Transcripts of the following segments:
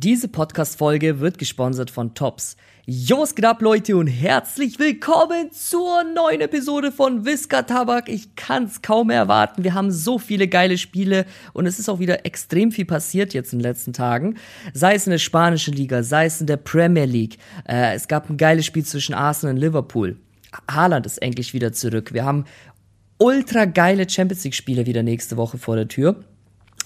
Diese Podcast-Folge wird gesponsert von Tops. Jo, was geht ab, Leute, und herzlich willkommen zur neuen Episode von Whisker Tabak. Ich kann's kaum erwarten. Wir haben so viele geile Spiele und es ist auch wieder extrem viel passiert jetzt in den letzten Tagen. Sei es in der spanischen Liga, sei es in der Premier League. Äh, es gab ein geiles Spiel zwischen Arsenal und Liverpool. Haaland ist endlich wieder zurück. Wir haben ultra geile Champions League-Spiele wieder nächste Woche vor der Tür.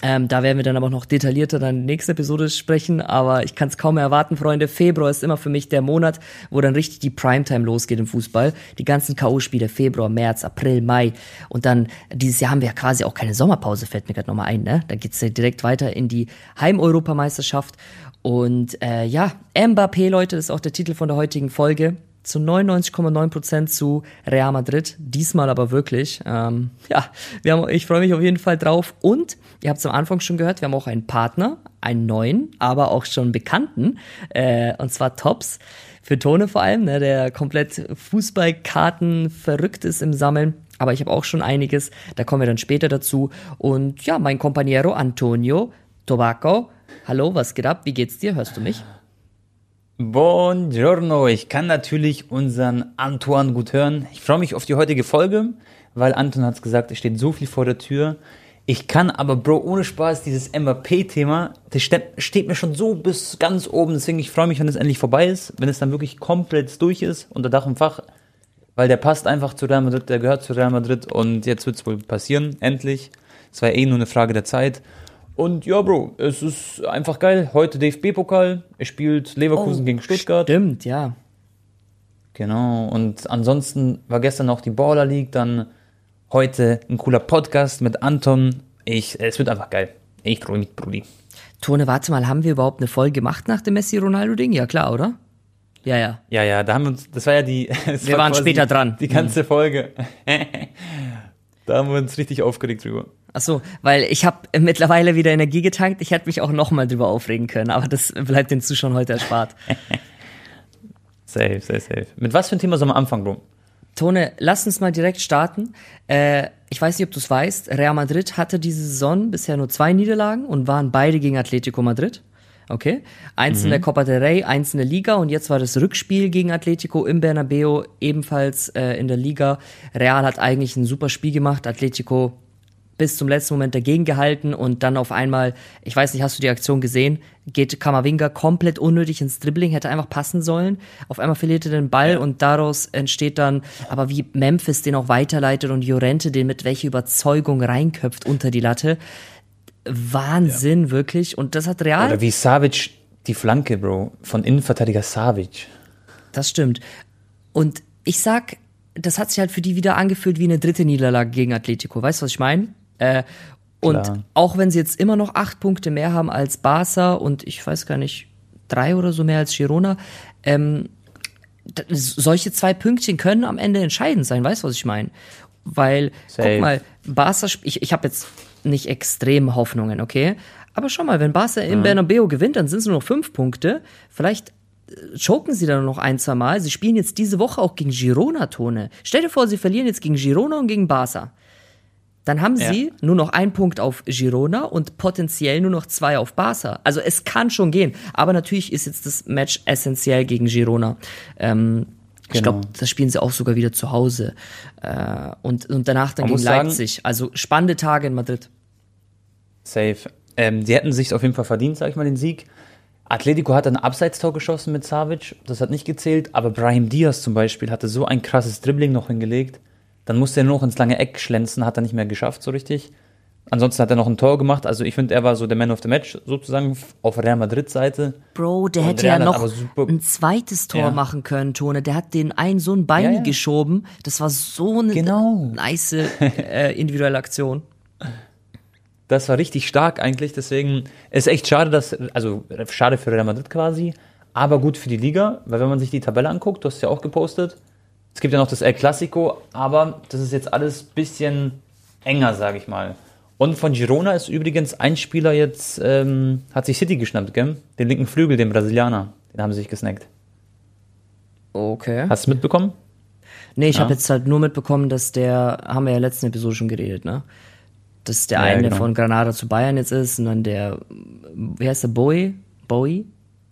Ähm, da werden wir dann aber noch detaillierter dann nächsten Episode sprechen, aber ich kann es kaum erwarten, Freunde. Februar ist immer für mich der Monat, wo dann richtig die Primetime losgeht im Fußball. Die ganzen K.O.-Spiele, Februar, März, April, Mai. Und dann, dieses Jahr haben wir ja quasi auch keine Sommerpause, fällt mir gerade nochmal ein, ne? Da geht's ja direkt weiter in die Heimeuropameisterschaft. Und äh, ja, Mbappé, Leute, ist auch der Titel von der heutigen Folge zu 99,9% zu Real Madrid. Diesmal aber wirklich. Ähm, ja, wir haben, ich freue mich auf jeden Fall drauf. Und ihr habt es am Anfang schon gehört, wir haben auch einen Partner, einen neuen, aber auch schon bekannten, äh, und zwar Tops. Für Tone vor allem, ne, der komplett Fußballkarten verrückt ist im Sammeln. Aber ich habe auch schon einiges, da kommen wir dann später dazu. Und ja, mein Companiero Antonio Tobacco. Hallo, was geht ab? Wie geht's dir? Hörst du mich? Buongiorno, ich kann natürlich unseren Antoine gut hören. Ich freue mich auf die heutige Folge, weil Anton hat es gesagt, es steht so viel vor der Tür. Ich kann aber, Bro, ohne Spaß, dieses MVP-Thema, das steht mir schon so bis ganz oben. Deswegen, ich freue mich, wenn es endlich vorbei ist, wenn es dann wirklich komplett durch ist, unter Dach und Fach. Weil der passt einfach zu Real Madrid, der gehört zu Real Madrid und jetzt wird es wohl passieren, endlich. Es war eh nur eine Frage der Zeit. Und ja, Bro, es ist einfach geil. Heute DFB-Pokal. Er spielt Leverkusen oh, gegen Stuttgart. Stimmt, ja. Genau. Und ansonsten war gestern noch die Baller League. Dann heute ein cooler Podcast mit Anton. Ich, es wird einfach geil. Ich freue mich, Brudi. Tone, warte mal, haben wir überhaupt eine Folge gemacht nach dem Messi-Ronaldo-Ding? Ja, klar, oder? Ja, ja. Ja, ja, da haben wir uns, das war ja die. wir war waren später dran. Die ganze mhm. Folge. da haben wir uns richtig aufgeregt drüber. Ach so, weil ich habe mittlerweile wieder Energie getankt. Ich hätte mich auch noch mal drüber aufregen können, aber das bleibt den Zuschauern heute erspart. safe, safe, safe. Mit was für ein Thema sollen wir anfangen, Bro? Tone, lass uns mal direkt starten. Äh, ich weiß nicht, ob du es weißt. Real Madrid hatte diese Saison bisher nur zwei Niederlagen und waren beide gegen Atletico Madrid. Okay. Eins mhm. in der mhm. Copa del Rey, eins in der Liga und jetzt war das Rückspiel gegen Atletico im Bernabeu, ebenfalls äh, in der Liga. Real hat eigentlich ein super Spiel gemacht. Atletico bis zum letzten Moment dagegen gehalten und dann auf einmal, ich weiß nicht, hast du die Aktion gesehen, geht Kamavinga komplett unnötig ins Dribbling, hätte einfach passen sollen. Auf einmal verliert er den Ball und daraus entsteht dann, aber wie Memphis den auch weiterleitet und Jorente den mit welcher Überzeugung reinköpft unter die Latte. Wahnsinn, ja. wirklich. Und das hat Real. Oder wie Savic die Flanke, Bro, von Innenverteidiger Savic. Das stimmt. Und ich sag, das hat sich halt für die wieder angefühlt wie eine dritte Niederlage gegen Atletico. Weißt du, was ich meine? Äh, und Klar. auch wenn sie jetzt immer noch acht Punkte mehr haben als Barca und ich weiß gar nicht, drei oder so mehr als Girona, ähm, solche zwei Pünktchen können am Ende entscheidend sein, weißt du, was ich meine? Weil, Safe. guck mal, Barca, ich, ich habe jetzt nicht extrem Hoffnungen, okay? Aber schau mal, wenn Barca im Bernabeu gewinnt, dann sind es nur noch fünf Punkte. Vielleicht äh, choken sie dann noch ein, zwei Mal. Sie spielen jetzt diese Woche auch gegen Girona, Tone. Stell dir vor, sie verlieren jetzt gegen Girona und gegen Barca. Dann haben sie ja. nur noch einen Punkt auf Girona und potenziell nur noch zwei auf Barca. Also es kann schon gehen. Aber natürlich ist jetzt das Match essentiell gegen Girona. Ähm, ich genau. glaube, das spielen sie auch sogar wieder zu Hause. Äh, und, und danach dann Man gegen Leipzig. Sagen, also spannende Tage in Madrid. Safe. Ähm, die hätten sich auf jeden Fall verdient, sag ich mal, den Sieg. Atletico hat ein Abseitstor geschossen mit Savic, das hat nicht gezählt, aber Brahim Diaz zum Beispiel hatte so ein krasses Dribbling noch hingelegt. Dann musste er nur noch ins lange Eck schlänzen, hat er nicht mehr geschafft so richtig. Ansonsten hat er noch ein Tor gemacht. Also ich finde, er war so der Man of the Match sozusagen auf Real Madrid-Seite. Bro, der hätte ja noch ein zweites Tor ja. machen können, Tone. Der hat den einen so ein Bein ja, ja. geschoben. Das war so eine genau. nice äh, individuelle Aktion. Das war richtig stark eigentlich. Deswegen ist echt schade, dass, also schade für Real Madrid quasi, aber gut für die Liga, weil wenn man sich die Tabelle anguckt, du hast ja auch gepostet, es gibt ja noch das El Clasico, aber das ist jetzt alles ein bisschen enger, sage ich mal. Und von Girona ist übrigens ein Spieler jetzt, ähm, hat sich City geschnappt, gell? Den linken Flügel, den Brasilianer. Den haben sie sich gesnackt. Okay. Hast du es mitbekommen? Nee, ich ja. habe jetzt halt nur mitbekommen, dass der, haben wir ja in der letzten Episode schon geredet, ne? Dass der ja, eine genau. von Granada zu Bayern jetzt ist und dann der, wie heißt der, Boy? Bowie?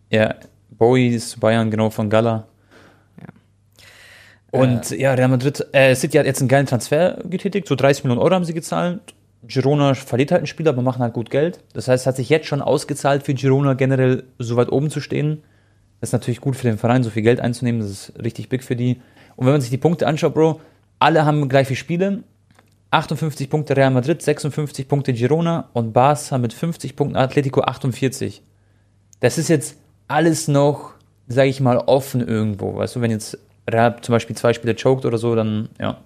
Ja, Bowie ist zu Bayern, genau, von Gala. Und ja, Real Madrid, äh, City hat jetzt einen geilen Transfer getätigt, so 30 Millionen Euro haben sie gezahlt. Girona verliert halt ein Spiel, aber machen halt gut Geld. Das heißt, es hat sich jetzt schon ausgezahlt für Girona generell so weit oben zu stehen. Das ist natürlich gut für den Verein, so viel Geld einzunehmen, das ist richtig big für die. Und wenn man sich die Punkte anschaut, Bro, alle haben gleich viele Spiele. 58 Punkte Real Madrid, 56 Punkte Girona und Barca mit 50 Punkten, Atletico 48. Das ist jetzt alles noch, sage ich mal, offen irgendwo. Weißt du, wenn jetzt Real zum Beispiel zwei Spiele choked oder so, dann, ja,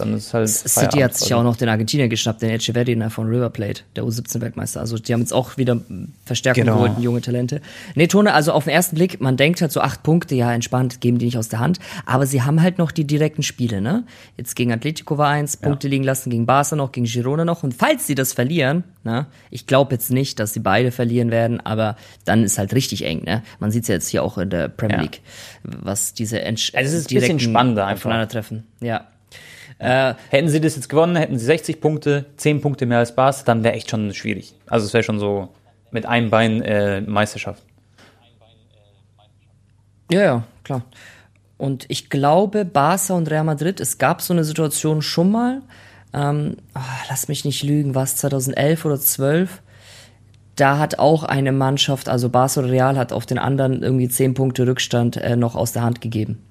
dann ist halt. City Feierabend hat sich quasi. auch noch den Argentinier geschnappt, den Echeverri von River Plate, der U17-Weltmeister. Also die haben jetzt auch wieder Verstärkung Genau. geholt, junge Talente. Nee, Tone, also auf den ersten Blick, man denkt halt so acht Punkte, ja, entspannt, geben die nicht aus der Hand. Aber sie haben halt noch die direkten Spiele, ne? Jetzt gegen Atletico war eins, Punkte liegen lassen, gegen Barca noch, gegen Girona noch. Und falls sie das verlieren, ne? Ich glaube jetzt nicht, dass sie beide verlieren werden, aber dann ist halt richtig eng, ne? Man sieht es ja jetzt hier auch in der Premier Ja. League, was diese Entsch Also es ist ein bisschen spannender einfach. Aufeinandertreffen. Ja. Äh, Hätten sie das jetzt gewonnen, hätten sie 60 Punkte, 10 Punkte mehr als Barca, dann wäre echt schon schwierig. Also es wäre schon so mit einem Bein äh, Meisterschaft. Ja, ja, klar. Und ich glaube, Barca und Real Madrid, es gab so eine Situation schon mal, ähm, ah, lass mich nicht lügen, war es 2011 oder 12? Da hat auch eine Mannschaft, also Barca oder Real, hat auf den anderen irgendwie 10 Punkte Rückstand äh, noch aus der Hand gegeben.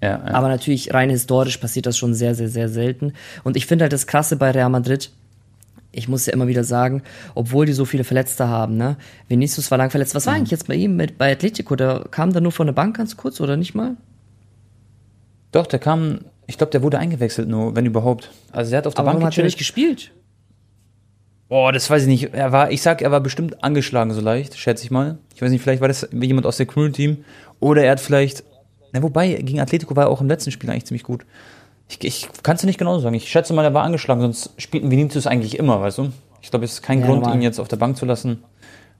Ja, ja. Aber natürlich rein historisch passiert das schon sehr, sehr, sehr selten. Und ich finde halt das Krasse bei Real Madrid, ich muss ja immer wieder sagen, obwohl die so viele Verletzte haben, ne? Vinicius war lang verletzt. Was war eigentlich jetzt bei ihm mit, bei Atletico? Der kam da nur von der Bank ganz kurz oder nicht mal? Doch, der kam, ich glaube, der wurde eingewechselt nur, wenn überhaupt. Also er hat auf der Aber warum Bank hat er nicht gespielt? Boah, das weiß ich nicht. Er war, ich sag, er war bestimmt angeschlagen so leicht, schätze ich mal. Ich weiß nicht, vielleicht war das jemand aus der Crew-Team. Oder er hat vielleicht, na wobei, gegen Atletico war er auch im letzten Spiel eigentlich ziemlich gut. Ich, ich kann es nicht genau sagen. Ich schätze mal, er war angeschlagen, sonst spielten Vinicius eigentlich immer, weißt du? Ich glaube, es ist kein Ja, Grund, ihn jetzt auf der Bank zu lassen.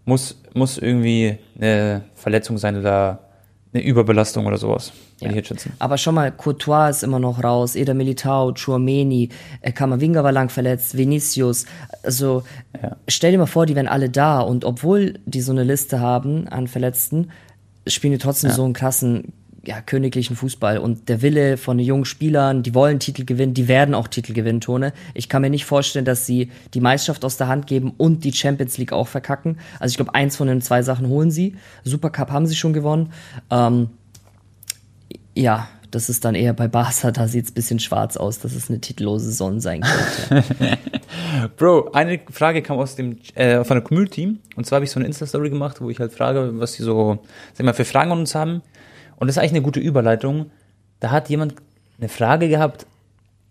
Muss, muss irgendwie eine Verletzung sein oder eine Überbelastung oder sowas, Ja. ich jetzt schätzen. Aber schon mal, Courtois ist immer noch raus, Eder Militao, Chouameni, äh, Kamavinga war lang verletzt, Vinicius. Also Ja. stell dir mal vor, die wären alle da und obwohl die so eine Liste haben an Verletzten, spielen die trotzdem so einen krassen, ja, königlichen Fußball. Und der Wille von jungen Spielern, die wollen Titel gewinnen, die werden auch Titel gewinnen, Tone. Ich kann mir nicht vorstellen, dass sie die Meisterschaft aus der Hand geben und die Champions League auch verkacken. Also ich glaube, eins von den zwei Sachen holen sie. Supercup haben sie schon gewonnen. Ähm, ja, das ist dann eher bei Barca, da sieht's bisschen schwarz aus, dass es eine titellose Saison sein könnte. Bro, eine Frage kam aus dem äh, von der Community und zwar habe ich so eine Insta-Story gemacht, wo ich halt frage, was die so, sag mal, für Fragen an uns haben. Und das ist eigentlich eine gute Überleitung. Da hat jemand eine Frage gehabt,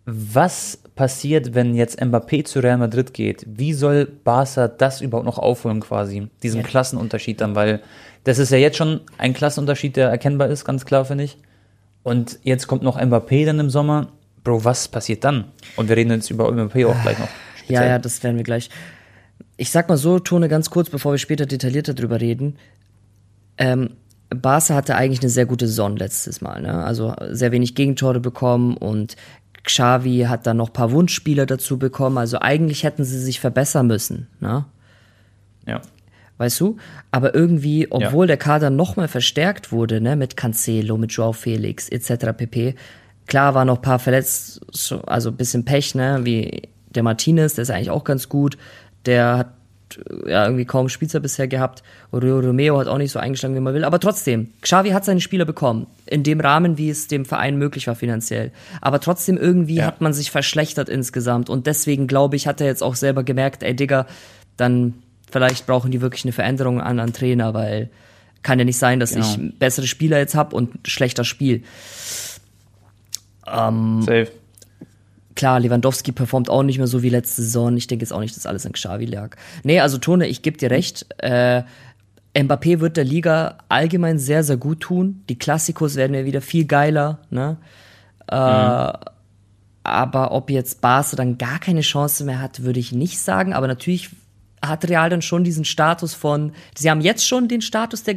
was passiert, wenn jetzt Mbappé zu Real Madrid geht? Wie soll Barca das überhaupt noch aufholen quasi? Diesen Ja. Klassenunterschied dann, weil das ist ja jetzt schon ein Klassenunterschied, der erkennbar ist, ganz klar, finde ich. Und jetzt kommt noch Mbappé dann im Sommer. Bro, was passiert dann? Und wir reden jetzt über Mbappé auch gleich noch. ja, speziell. ja, das werden wir gleich. Ich sag mal so, Tone, ganz kurz, bevor wir später detaillierter drüber reden. Ähm, Barca hatte eigentlich eine sehr gute Saison letztes Mal, ne? Also sehr wenig Gegentore bekommen und Xavi hat dann noch ein paar Wunschspieler dazu bekommen. Also eigentlich hätten sie sich verbessern müssen, ne? Ja. weißt du? Aber irgendwie, obwohl der Kader nochmal verstärkt wurde, ne, mit Cancelo, mit Joao Felix etc. pp. Klar waren noch ein paar verletzt, so- also ein bisschen Pech, ne, wie der Martinez, der ist eigentlich auch ganz gut. Der hat ja irgendwie kaum Spielzeit bisher gehabt. Romeo hat auch nicht so eingeschlagen, wie man will. Aber trotzdem, Xavi hat seine Spieler bekommen. In dem Rahmen, wie es dem Verein möglich war finanziell. Aber trotzdem irgendwie Ja. hat man sich verschlechtert insgesamt. Und deswegen glaube ich, hat er jetzt auch selber gemerkt, ey Digga, dann vielleicht brauchen die wirklich eine Veränderung an einen Trainer, weil kann ja nicht sein, dass Genau. ich bessere Spieler jetzt hab und schlechter Spiel. Safe. Klar, Lewandowski performt auch nicht mehr so wie letzte Saison. Ich denke jetzt auch nicht, dass alles an Xavi lag. Nee, also Tone, ich gebe dir recht. Äh, Mbappé wird der Liga allgemein sehr, sehr gut tun. Die Klassikos werden ja wieder viel geiler. Ne? Äh, Aber ob jetzt Barca dann gar keine Chance mehr hat, würde ich nicht sagen. Aber natürlich hat Real dann schon diesen Status von, sie haben jetzt schon den Status der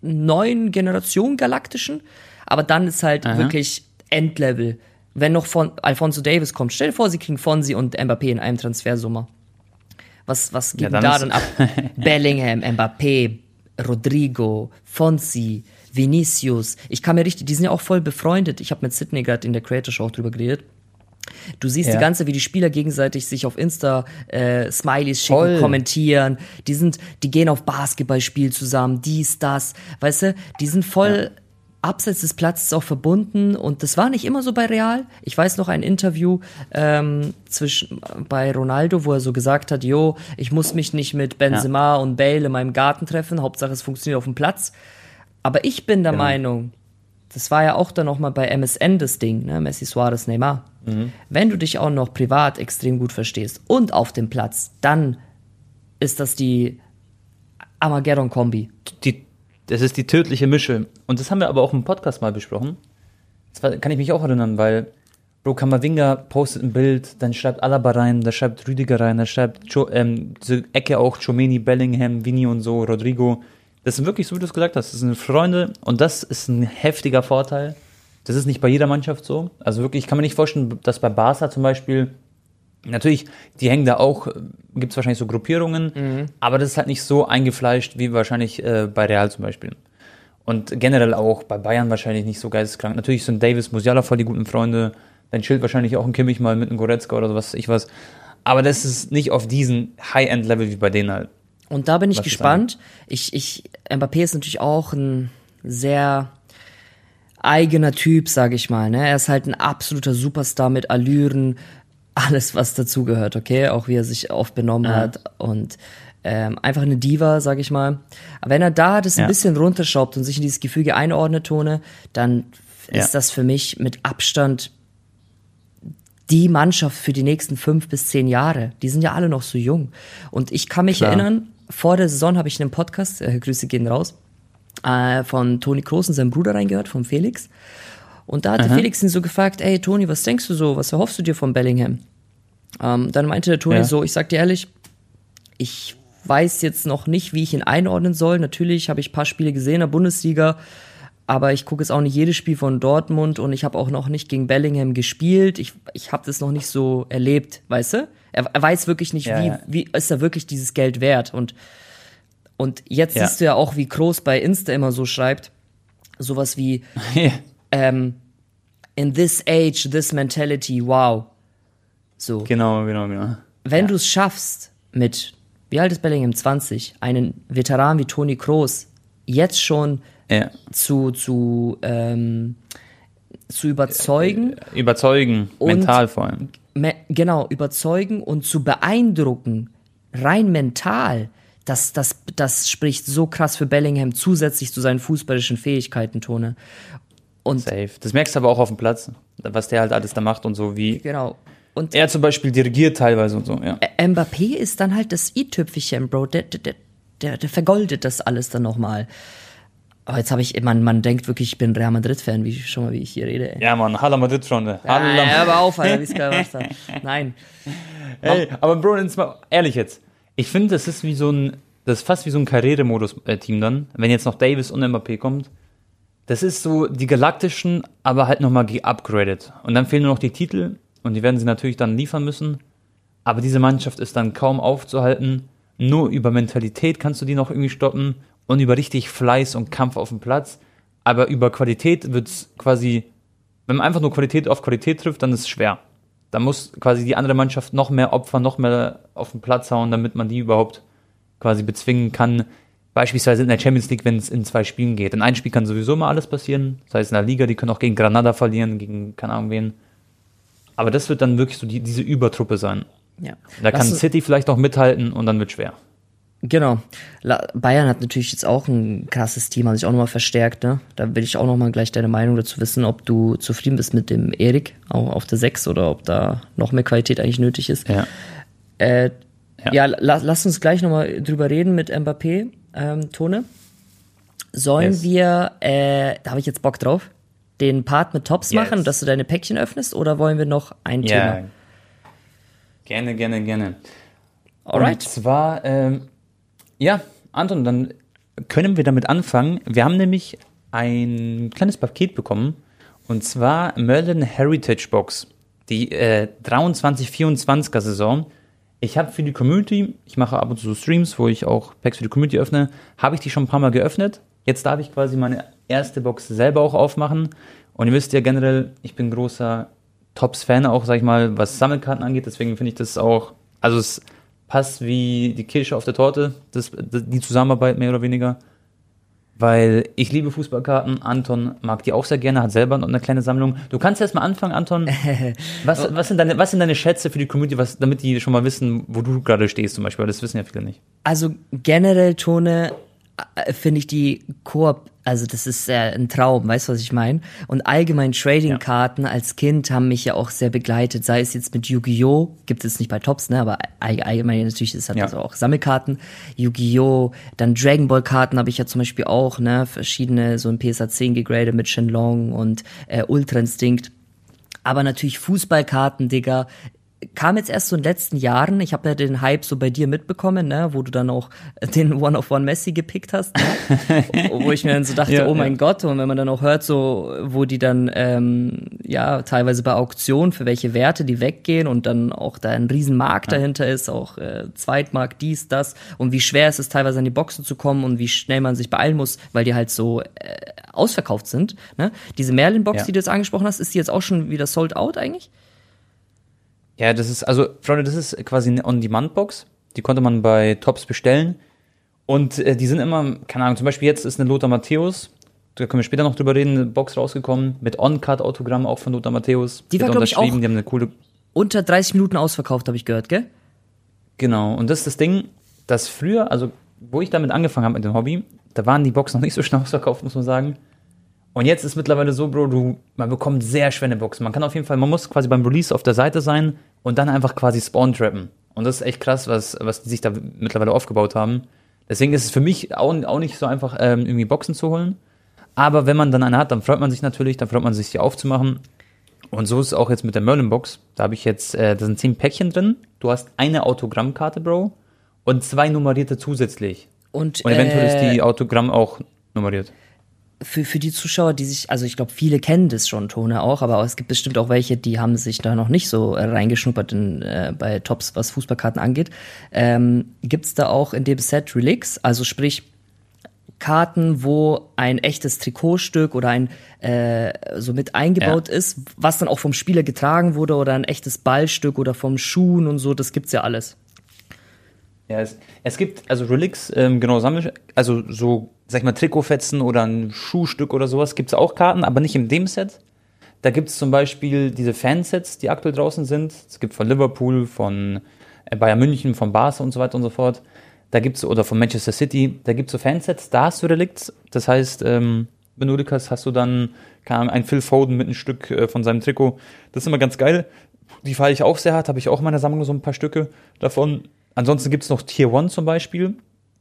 neuen Generation Galaktischen, aber dann ist halt wirklich Endlevel. Wenn noch von Alfonso Davis kommt, stell dir vor, sie kriegen Fonsi und Mbappé in einem Transfersummer. Was, was geht Ja, denn dann da dann ab? Bellingham, Mbappé, Rodrigo, Fonsi, Vinicius. Ich kann mir richtig, die sind ja auch voll befreundet. Ich habe mit Sydney gerade in der Creator Show auch drüber geredet. Du siehst Ja. die ganze, wie die Spieler gegenseitig sich auf Insta äh, Smileys schicken, Voll. kommentieren. Die sind, die gehen auf Basketballspiel zusammen, dies, das. Weißt du, die sind voll abseits des Platzes auch verbunden und das war nicht immer so bei Real. Ich weiß noch ein Interview ähm, zwischen bei Ronaldo, wo er so gesagt hat, jo, ich muss mich nicht mit Benzema und Bale in meinem Garten treffen, Hauptsache es funktioniert auf dem Platz. Aber ich bin der Genau. Meinung, das war ja auch dann noch mal bei MSN das Ding, ne? Messi, Suarez, Neymar. Wenn du dich auch noch privat extrem gut verstehst und auf dem Platz, dann ist das die Armageddon-Kombi. die, das ist die tödliche Mische. Und das haben wir aber auch im Podcast mal besprochen. Das kann ich mich auch erinnern, weil Bro Kamavinga postet ein Bild, dann schreibt Alaba rein, da schreibt Rüdiger rein, da schreibt jo, ähm, diese Ecke auch Chomeni, Bellingham, Vini und so, Rodrigo. Das sind wirklich, so wie du es gesagt hast, das sind Freunde und das ist ein heftiger Vorteil. Das ist nicht bei jeder Mannschaft so. Also wirklich, ich kann mir nicht vorstellen, dass bei Barca zum Beispiel Natürlich, die hängen da auch, gibt es wahrscheinlich so Gruppierungen, aber das ist halt nicht so eingefleischt wie wahrscheinlich äh, bei Real zum Beispiel. Und generell auch bei Bayern wahrscheinlich nicht so geisteskrank. Natürlich sind Davis, Musiala voll die guten Freunde, dann chillt wahrscheinlich auch ein Kimmich mal mit einem Goretzka oder was ich was. Aber das ist nicht auf diesen High-End-Level wie bei denen halt. Und da bin ich Was gespannt. Ich, ich, Mbappé ist natürlich auch ein sehr eigener Typ, sage ich mal. Ne? Er ist halt ein absoluter Superstar mit Allüren, alles was dazugehört, okay? Auch wie er sich oft benommen hat und ähm, einfach eine Diva, sage ich mal. Aber wenn er da das ein Ja. bisschen runterschraubt und sich in dieses Gefüge einordnet, Tone, dann Ja. ist das für mich mit Abstand die Mannschaft für die nächsten fünf bis zehn Jahre. Die sind ja alle noch so jung. Und ich kann mich Klar. erinnern, vor der Saison habe ich einen Podcast, äh, Grüße gehen raus, äh, von Toni Kroos und seinem Bruder reingehört, von Felix. Und da hatte Felix ihn so gefragt, ey Toni, was denkst du so, was erhoffst du dir von Bellingham? Ähm, dann meinte der Toni Ja. so, ich sag dir ehrlich, ich weiß jetzt noch nicht, wie ich ihn einordnen soll. Natürlich habe ich ein paar Spiele gesehen in der Bundesliga, aber ich gucke jetzt auch nicht jedes Spiel von Dortmund und ich habe auch noch nicht gegen Bellingham gespielt. Ich, ich habe das noch nicht so erlebt, weißt du? Er, er weiß wirklich nicht, Ja, wie, ja. wie ist er wirklich dieses Geld wert. Und, und jetzt Ja. siehst du ja auch, wie Kroos bei Insta immer so schreibt, sowas wie, ähm, in this age, this mentality, wow. So genau, genau, genau. wenn du es schaffst, mit, wie alt ist Bellingham? 20, einen Veteran wie Toni Kroos jetzt schon Ja. zu, zu, ähm, zu überzeugen, Überzeugen, Und- mental vor allem. me genau, überzeugen und zu beeindrucken, rein mental, das, das, das spricht so krass für Bellingham zusätzlich zu seinen fußballischen Fähigkeiten, Tone. Und Safe. Das merkst du aber auch auf dem Platz, was der halt alles da macht und so, wie genau. Und er zum Beispiel dirigiert teilweise und so, ja. Mbappé ist dann halt das i-Tüpfelchen, Bro. Der, der, der, der vergoldet das alles dann nochmal. Aber jetzt habe ich, man, man denkt wirklich, ich bin Real Madrid-Fan, wie schon mal, wie ich hier rede. Ey. Ja, Mann, Hala Madrid, Freunde. Ja, ja, aber auf, Alter, wie es gerade war. Nein. Ey, aber Bro, jetzt mal ehrlich jetzt. Ich finde, das ist wie so ein, das ist fast wie so ein Karrieremodus-Team dann, wenn jetzt noch Davis und Mbappé kommt. Das ist so die Galaktischen, aber halt nochmal geupgradet. Und dann fehlen nur noch die Titel und die werden sie natürlich dann liefern müssen. Aber diese Mannschaft ist dann kaum aufzuhalten. Nur über Mentalität kannst du die noch irgendwie stoppen und über richtig Fleiß und Kampf auf dem Platz. Aber über Qualität wird's quasi, wenn man einfach nur Qualität auf Qualität trifft, dann ist es schwer. Da muss quasi die andere Mannschaft noch mehr Opfer, noch mehr auf den Platz hauen, damit man die überhaupt quasi bezwingen kann. Beispielsweise in der Champions League, wenn es in zwei Spielen geht. In einem Spiel kann sowieso mal alles passieren. Das heißt in der Liga, die können auch gegen Granada verlieren, gegen keine Ahnung wen. Aber das wird dann wirklich so die, diese Übertruppe sein. Ja. Da kann Lass uns- City vielleicht noch mithalten und dann wird schwer. Genau. Bayern hat natürlich jetzt auch ein krasses Team, hat sich auch nochmal verstärkt. Ne? Da will ich auch nochmal gleich deine Meinung dazu wissen, ob du zufrieden bist mit dem Erik, auch auf der 6 oder ob da noch mehr Qualität eigentlich nötig ist. Ja. Äh, Ja. ja, la lass uns gleich nochmal drüber reden mit Mbappé, ähm, Tone. Sollen Yes. wir, äh, da habe ich jetzt Bock drauf, den Part mit Tops Yes. machen, dass du deine Päckchen öffnest oder wollen wir noch ein Ja. Thema? Gerne, gerne, gerne. Und Alright. zwar, ähm, ja, Anton, dann können wir damit anfangen. Wir haben nämlich ein kleines Paket bekommen. Und zwar Merlin Heritage Box. Die äh, 23-24er Saison. Ich habe für die Community, ich mache ab und zu so Streams, wo ich auch Packs für die Community öffne, habe ich die schon ein paar Mal geöffnet. Jetzt darf ich quasi meine erste Box selber auch aufmachen. Und ihr wisst ja generell, ich bin großer Tops-Fan auch, sag ich mal, was Sammelkarten angeht. Deswegen finde ich das auch, also es passt wie die Kirsche auf der Torte, das, die Zusammenarbeit mehr oder weniger. Weil ich liebe Fußballkarten. Anton mag die auch sehr gerne, hat selber noch eine kleine Sammlung. Du kannst erst mal anfangen, Anton. Was, was, sind, deine, was sind deine Schätze für die Community, was, damit die schon mal wissen, wo du gerade stehst zum Beispiel? Weil das wissen ja viele nicht. Also generell, Tone, äh, finde ich die Koop, also das ist äh, ein Traum, weißt du, was ich meine? Und allgemein Trading-Karten ja. als Kind haben mich ja auch sehr begleitet, sei es jetzt mit Yu-Gi-Oh!, gibt es nicht bei Tops, ne, aber allgemein natürlich ist das ja. also auch Sammelkarten, Yu-Gi-Oh!, dann Dragon Ball-Karten habe ich ja zum Beispiel auch, ne, verschiedene, so ein PSA 10 gegradet mit Shenlong und äh, Ultra Instinct. Aber natürlich Fußballkarten, Digga, kam jetzt erst so in den letzten Jahren. Ich habe ja den Hype so bei dir mitbekommen, ne, wo du dann auch den One of One Messi gepickt hast, ne? wo ich mir dann so dachte, ja, oh mein ja. Gott, und wenn man dann auch hört, so wo die dann ähm, ja teilweise bei Auktionen für welche Werte die weggehen und dann auch da ein Riesenmarkt ja. dahinter ist, auch äh, Zweitmarkt dies das und wie schwer es ist teilweise an die Boxen zu kommen und wie schnell man sich beeilen muss, weil die halt so äh, ausverkauft sind. Ne? Diese Merlin Box, die du jetzt angesprochen hast, ist die jetzt auch schon wieder sold out eigentlich? Ja, das ist, also, Freunde, das ist quasi eine On-Demand-Box. Die konnte man bei Tops bestellen. Und äh, die sind immer, keine Ahnung, zum Beispiel jetzt ist eine Lothar Matthäus, da können wir später noch drüber reden, eine Box rausgekommen mit On-Card-Autogramm auch von Lothar Matthäus. Die war, glaube ich, auch die haben eine coole unter 30 Minuten ausverkauft, habe ich gehört, gell? Genau, und das ist das Ding, dass früher, also wo ich damit angefangen habe mit dem Hobby, da waren die Boxen noch nicht so schnell ausverkauft, muss man sagen. Und jetzt ist mittlerweile so, Bro, du, man bekommt sehr schwere Boxen. Man kann auf jeden Fall, man muss quasi beim Release auf der Seite sein und dann einfach quasi spawn trappen. Und das ist echt krass, was, was die sich da mittlerweile aufgebaut haben. Deswegen ist es für mich auch, auch nicht so einfach, ähm, irgendwie Boxen zu holen. Aber wenn man dann eine hat, dann freut man sich natürlich, dann freut man sich, sie aufzumachen. Und so ist es auch jetzt mit der Merlin-Box. Da habe ich jetzt, äh, da sind zehn Päckchen drin. Du hast eine Autogrammkarte, Bro, und zwei nummerierte zusätzlich. Und, und eventuell äh, ist die Autogramm auch nummeriert für, für die Zuschauer, die sich, also ich glaube, viele kennen das schon, Tone auch, aber es gibt bestimmt auch welche, die haben sich da noch nicht so äh, reingeschnuppert in, äh, bei Tops, was Fußballkarten angeht. Ähm, gibt es da auch in dem Set Relics, also sprich Karten, wo ein echtes Trikotstück oder ein äh, so mit eingebaut ja. ist, was dann auch vom Spieler getragen wurde oder ein echtes Ballstück oder vom Schuhen und so, das gibt's ja alles. Ja, es, es gibt also Relics, ähm, genau, Sammel, also so sag ich mal, Trikotfetzen oder ein Schuhstück oder sowas, gibt es auch Karten, aber nicht in dem Set. Da gibt es zum Beispiel diese Fansets, die aktuell draußen sind. Es gibt von Liverpool, von äh, Bayern München, von Barca und so weiter und so fort. Da gibt's, oder von Manchester City, da gibt es so Fansets, da hast du Relicts. Das heißt, ähm, wenn du hast, hast du dann kann, ein Phil Foden mit einem Stück äh, von seinem Trikot. Das ist immer ganz geil. Die fahre ich auch sehr hart, habe ich auch in meiner Sammlung so ein paar Stücke davon. Ansonsten gibt es noch Tier One zum Beispiel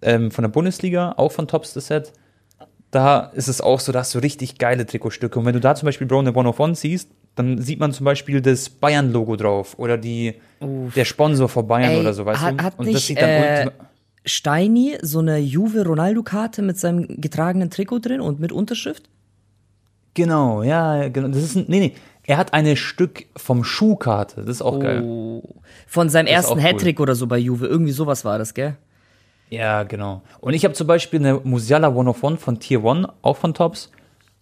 ähm, von der Bundesliga, auch von Tops das Set. Da ist es auch so, dass so richtig geile Trikotstücke. Und wenn du da zum Beispiel Brown One of One siehst, dann sieht man zum Beispiel das Bayern-Logo drauf oder die, der Sponsor vor Bayern Ey, oder so, weißt hat, du? Hat Und nicht, das sieht dann äh, Steini so eine Juve-Ronaldo-Karte mit seinem getragenen Trikot drin und mit Unterschrift? Genau, ja, genau. Das ist ein, nee, nee. Er hat eine Stück vom Schuhkarte. Das ist auch oh. geil. Von seinem das ersten Hattrick cool. oder so bei Juve. Irgendwie sowas war das, gell? Ja, genau. Und ich habe zum Beispiel eine Musiala 101 von Tier 1, auch von Tops.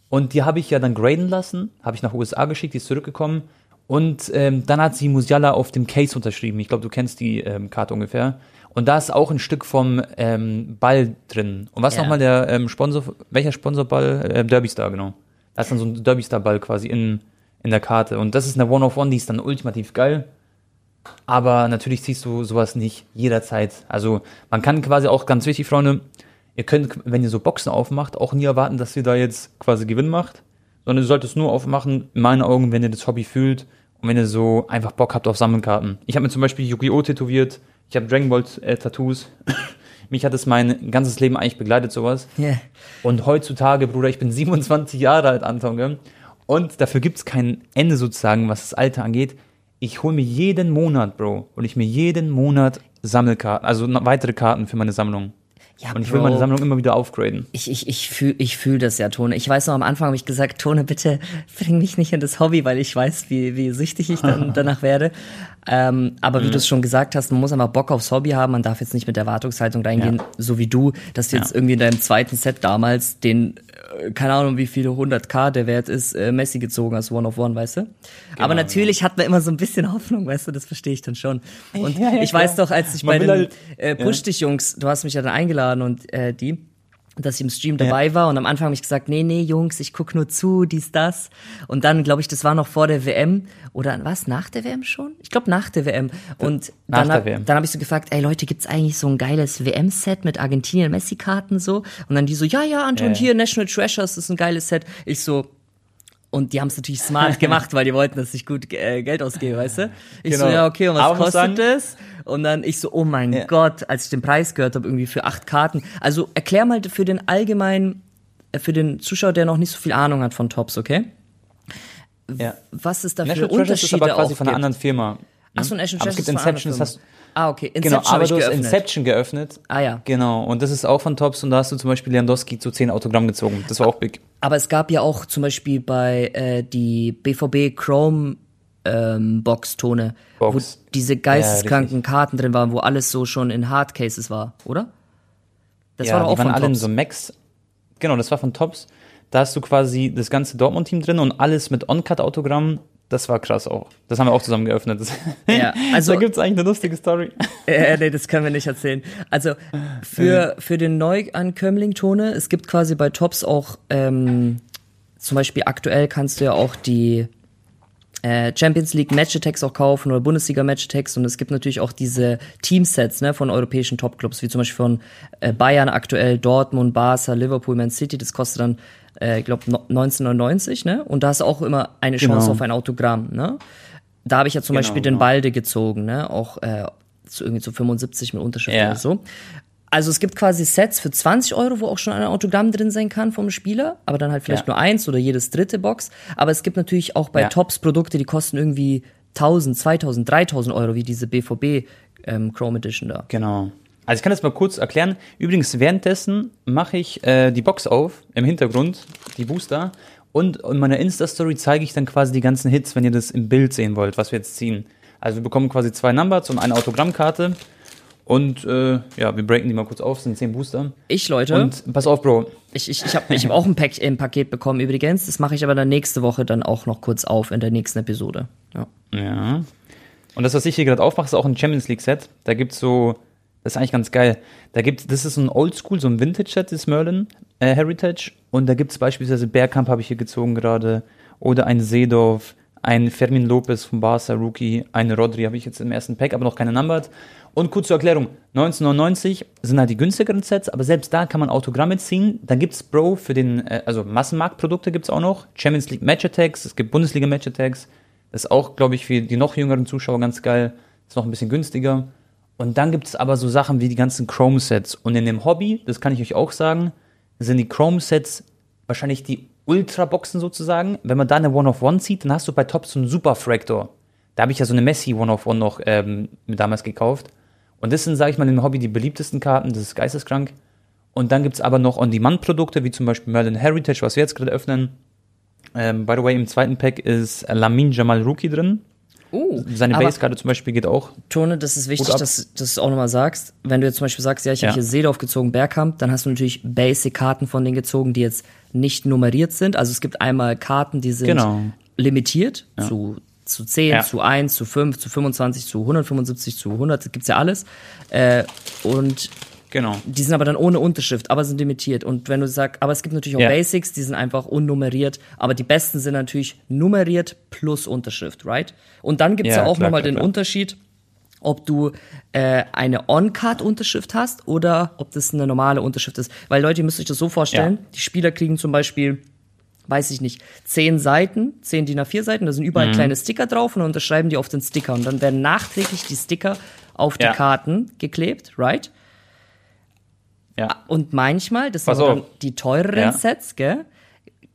Und die habe ich ja dann graden lassen, habe ich nach USA geschickt, die ist zurückgekommen. Und ähm, dann hat sie Musiala auf dem Case unterschrieben. Ich glaube, du kennst die ähm, Karte ungefähr. Und da ist auch ein Stück vom ähm, Ball drin. Und was ja. nochmal der ähm, Sponsor, welcher Sponsorball? Äh, Derby Star, genau. Da ist dann so ein Derby Star Ball quasi in, in der Karte. Und das ist eine One-of-One, die ist dann ultimativ geil. Aber natürlich ziehst du sowas nicht jederzeit. Also man kann quasi auch ganz wichtig, Freunde, ihr könnt, wenn ihr so Boxen aufmacht, auch nie erwarten, dass ihr da jetzt quasi Gewinn macht, sondern ihr solltet es nur aufmachen, in meinen Augen, wenn ihr das Hobby fühlt und wenn ihr so einfach Bock habt auf Sammelkarten. Ich habe mir zum Beispiel Yu-Gi-Oh! tätowiert, ich habe Dragon Ball äh, Tattoos. Mich hat es mein ganzes Leben eigentlich begleitet, sowas. Yeah. Und heutzutage, Bruder, ich bin 27 Jahre alt, Anton, gell? Und dafür gibt es kein Ende sozusagen, was das Alter angeht ich hole mir jeden Monat, Bro, und ich mir jeden Monat Sammelkarten, also weitere Karten für meine Sammlung. Ja, und ich will Bro. meine Sammlung immer wieder aufgraden. Ich, ich, ich fühle ich fühl das ja, Tone. Ich weiß noch, am Anfang habe ich gesagt, Tone, bitte bring mich nicht in das Hobby, weil ich weiß, wie, wie süchtig ich dann danach werde. Ähm, aber wie Mhm. du es schon gesagt hast, man muss einfach Bock aufs Hobby haben. Man darf jetzt nicht mit der Erwartungshaltung reingehen, Ja. so wie du, dass du jetzt Ja. irgendwie in deinem zweiten Set damals den, äh, keine Ahnung, wie viele 100k der Wert ist, äh, Messi gezogen hast, One of One, weißt du? Genau, aber natürlich hat man immer so ein bisschen Hoffnung, weißt du, das verstehe ich dann schon. Und Ja, ich weiß doch, als ich Man bei den halt- äh, Push dich Jungs, du hast mich ja dann eingeladen und äh, die, dass ich im Stream dabei war und am Anfang habe ich gesagt, nee, nee, Jungs, ich guck nur zu, dies, das. Und dann, glaube ich, das war noch vor der WM oder was, nach der WM schon? Ich glaube nach der WM. Und Nach dann, hab, WM. dann habe ich so gefragt, ey Leute, gibt's eigentlich so ein geiles WM-Set mit Argentinien-Messi-Karten so? Und dann die so, ja, ja, Anton, Ja. hier, National Treasures ist ein geiles Set. Ich so, und die haben es natürlich smart gemacht, weil die wollten, dass ich gut äh, Geld ausgebe, weißt du? Ich so, Genau. ja, okay, und was Aber kostet das? Und dann ich so, oh mein Ja. Gott, als ich den Preis gehört habe, irgendwie für acht Karten. Also erklär mal für den allgemeinen, äh, für den Zuschauer, der noch nicht so viel Ahnung hat von Tops, okay? Ja. Was ist da für National ist Unterschiede aber quasi von einer anderen Firma. Ach so, National Aber es gibt ist Inception, das hast Ah, okay. Inception Genau, aber du hast geöffnet. Inception geöffnet. Ah ja. Genau, und das ist auch von Tops und da hast du zum Beispiel Lewandowski zu 10 Autogramm gezogen. Das war auch big. Aber es gab ja auch zum Beispiel bei äh, die BVB Chrome ähm, Box-Tone, wo Box. diese geisteskranken Karten drin waren, wo alles so schon in Hardcases war, oder? Das ja, war doch die auch waren von alle in Tops. so Max. Genau, das war von Tops. Da hast du quasi das ganze Dortmund-Team drin und alles mit On-Cut-Autogramm. Das war krass auch. Das haben wir auch zusammen geöffnet. Das Ja, also- da gibt's eigentlich eine lustige Story. Äh, nee, das können wir nicht erzählen. Also für, für den Neuankömmling-Tone, es gibt quasi bei Tops auch, ähm, zum Beispiel aktuell kannst du ja auch die äh, Champions League Match Attacks auch kaufen oder Bundesliga Match Attacks und es gibt natürlich auch diese Teamsets ne, von europäischen Topclubs, wie zum Beispiel von äh, Bayern aktuell, Dortmund, Barca, Liverpool, Man City, das kostet dann, äh, ich glaube, 1999, ne? Und da hast du auch immer eine Chance Genau. auf ein Autogramm, ne? Da habe ich ja zum Genau, Beispiel den genau. Balde gezogen, ne? Auch äh, zu, irgendwie zu 75 mit Unterschrift Ja. oder so. Also es gibt quasi Sets für 20 Euro, wo auch schon ein Autogramm drin sein kann vom Spieler, aber dann halt vielleicht Ja. nur eins oder jedes dritte Box. Aber es gibt natürlich auch bei Ja. Tops Produkte, die kosten irgendwie 1000, 2000, 3000 Euro, wie diese BVB ähm, Chrome Edition da. Genau. Also ich kann das mal kurz erklären. Übrigens, währenddessen mache ich äh, die Box auf, im Hintergrund, die Booster. Und in meiner Insta-Story zeige ich dann quasi die ganzen Hits, wenn ihr das im Bild sehen wollt, was wir jetzt ziehen. Also wir bekommen quasi zwei Numbers und eine Autogrammkarte. Und äh, ja, wir breaken die mal kurz auf, sind zehn Booster. Ich, Leute, Und pass auf, Bro. ich, ich, ich habe ich hab auch ein, Pack, ein Paket bekommen übrigens. Das mache ich aber dann nächste Woche dann auch noch kurz auf in der nächsten Episode. Ja. Ja. Und das, was ich hier gerade aufmache, ist auch ein Champions League Set. Da gibt's so, das ist eigentlich ganz geil. Da gibt, das ist so ein Oldschool, so ein Vintage Set, das Merlin äh, Heritage. Und da gibt's beispielsweise Bergkamp habe ich hier gezogen gerade. Oder ein Seedorf, ein Fermin Lopez vom Barca Rookie, ein Rodri habe ich jetzt im ersten Pack, aber noch keine Numbered. Und kurz zur Erklärung, 1999 sind halt die günstigeren Sets, aber selbst da kann man Autogramme ziehen. Dann gibt's Bro für den, äh, also Massenmarktprodukte gibt's auch noch. Champions League Match Attacks, es gibt Bundesliga Match Attacks. Das ist auch, glaube ich, für die noch jüngeren Zuschauer ganz geil. Ist noch ein bisschen günstiger. Und dann gibt es aber so Sachen wie die ganzen Chrome-Sets. Und in dem Hobby, das kann ich euch auch sagen, sind die Chrome-Sets wahrscheinlich die Ultra-Boxen sozusagen. Wenn man da eine One-of-One zieht, dann hast du bei Top so einen Super-Fractor. Da habe ich ja so eine Messi One-of-One noch ähm, damals gekauft. Und das sind, sage ich mal, im Hobby die beliebtesten Karten. Das ist geisteskrank. Und dann gibt es aber noch On-Demand-Produkte, wie zum Beispiel Merlin Heritage, was wir jetzt gerade öffnen. Ähm, by the way, im zweiten Pack ist Lamin Jamal Rookie drin. Uh, Seine Basekarte zum Beispiel geht auch. Tone, das ist wichtig, dass, dass du es auch nochmal sagst. Wenn du jetzt zum Beispiel sagst, ja, ich habe Ja. hier Seedorf gezogen, Bergkamp, dann hast du natürlich Basic-Karten von denen gezogen, die jetzt nicht nummeriert sind. Also es gibt einmal Karten, die sind Genau. limitiert zu, zu 10, Ja. zu 1, zu 5, zu 25, zu 175, zu 100, das gibt's ja alles. Äh, und Genau. die sind aber dann ohne Unterschrift, aber sind limitiert. Und wenn du sagst, aber es gibt natürlich auch Ja. Basics, die sind einfach unnummeriert, aber die besten sind natürlich nummeriert plus Unterschrift, right? Und dann gibt's ja, Ja, auch nochmal den klar. Unterschied, ob du äh, eine On-Card-Unterschrift hast oder ob das eine normale Unterschrift ist. Weil Leute, ihr müsst euch das so vorstellen, Ja. die Spieler kriegen zum Beispiel weiß ich nicht, zehn Seiten, zehn DIN A4 Seiten, da sind überall Mhm. kleine Sticker drauf und dann unterschreiben die auf den Sticker und dann werden nachträglich die Sticker auf die Ja. Karten geklebt, right? Ja. Und manchmal, das Pass sind die teureren Ja. Sets, gell?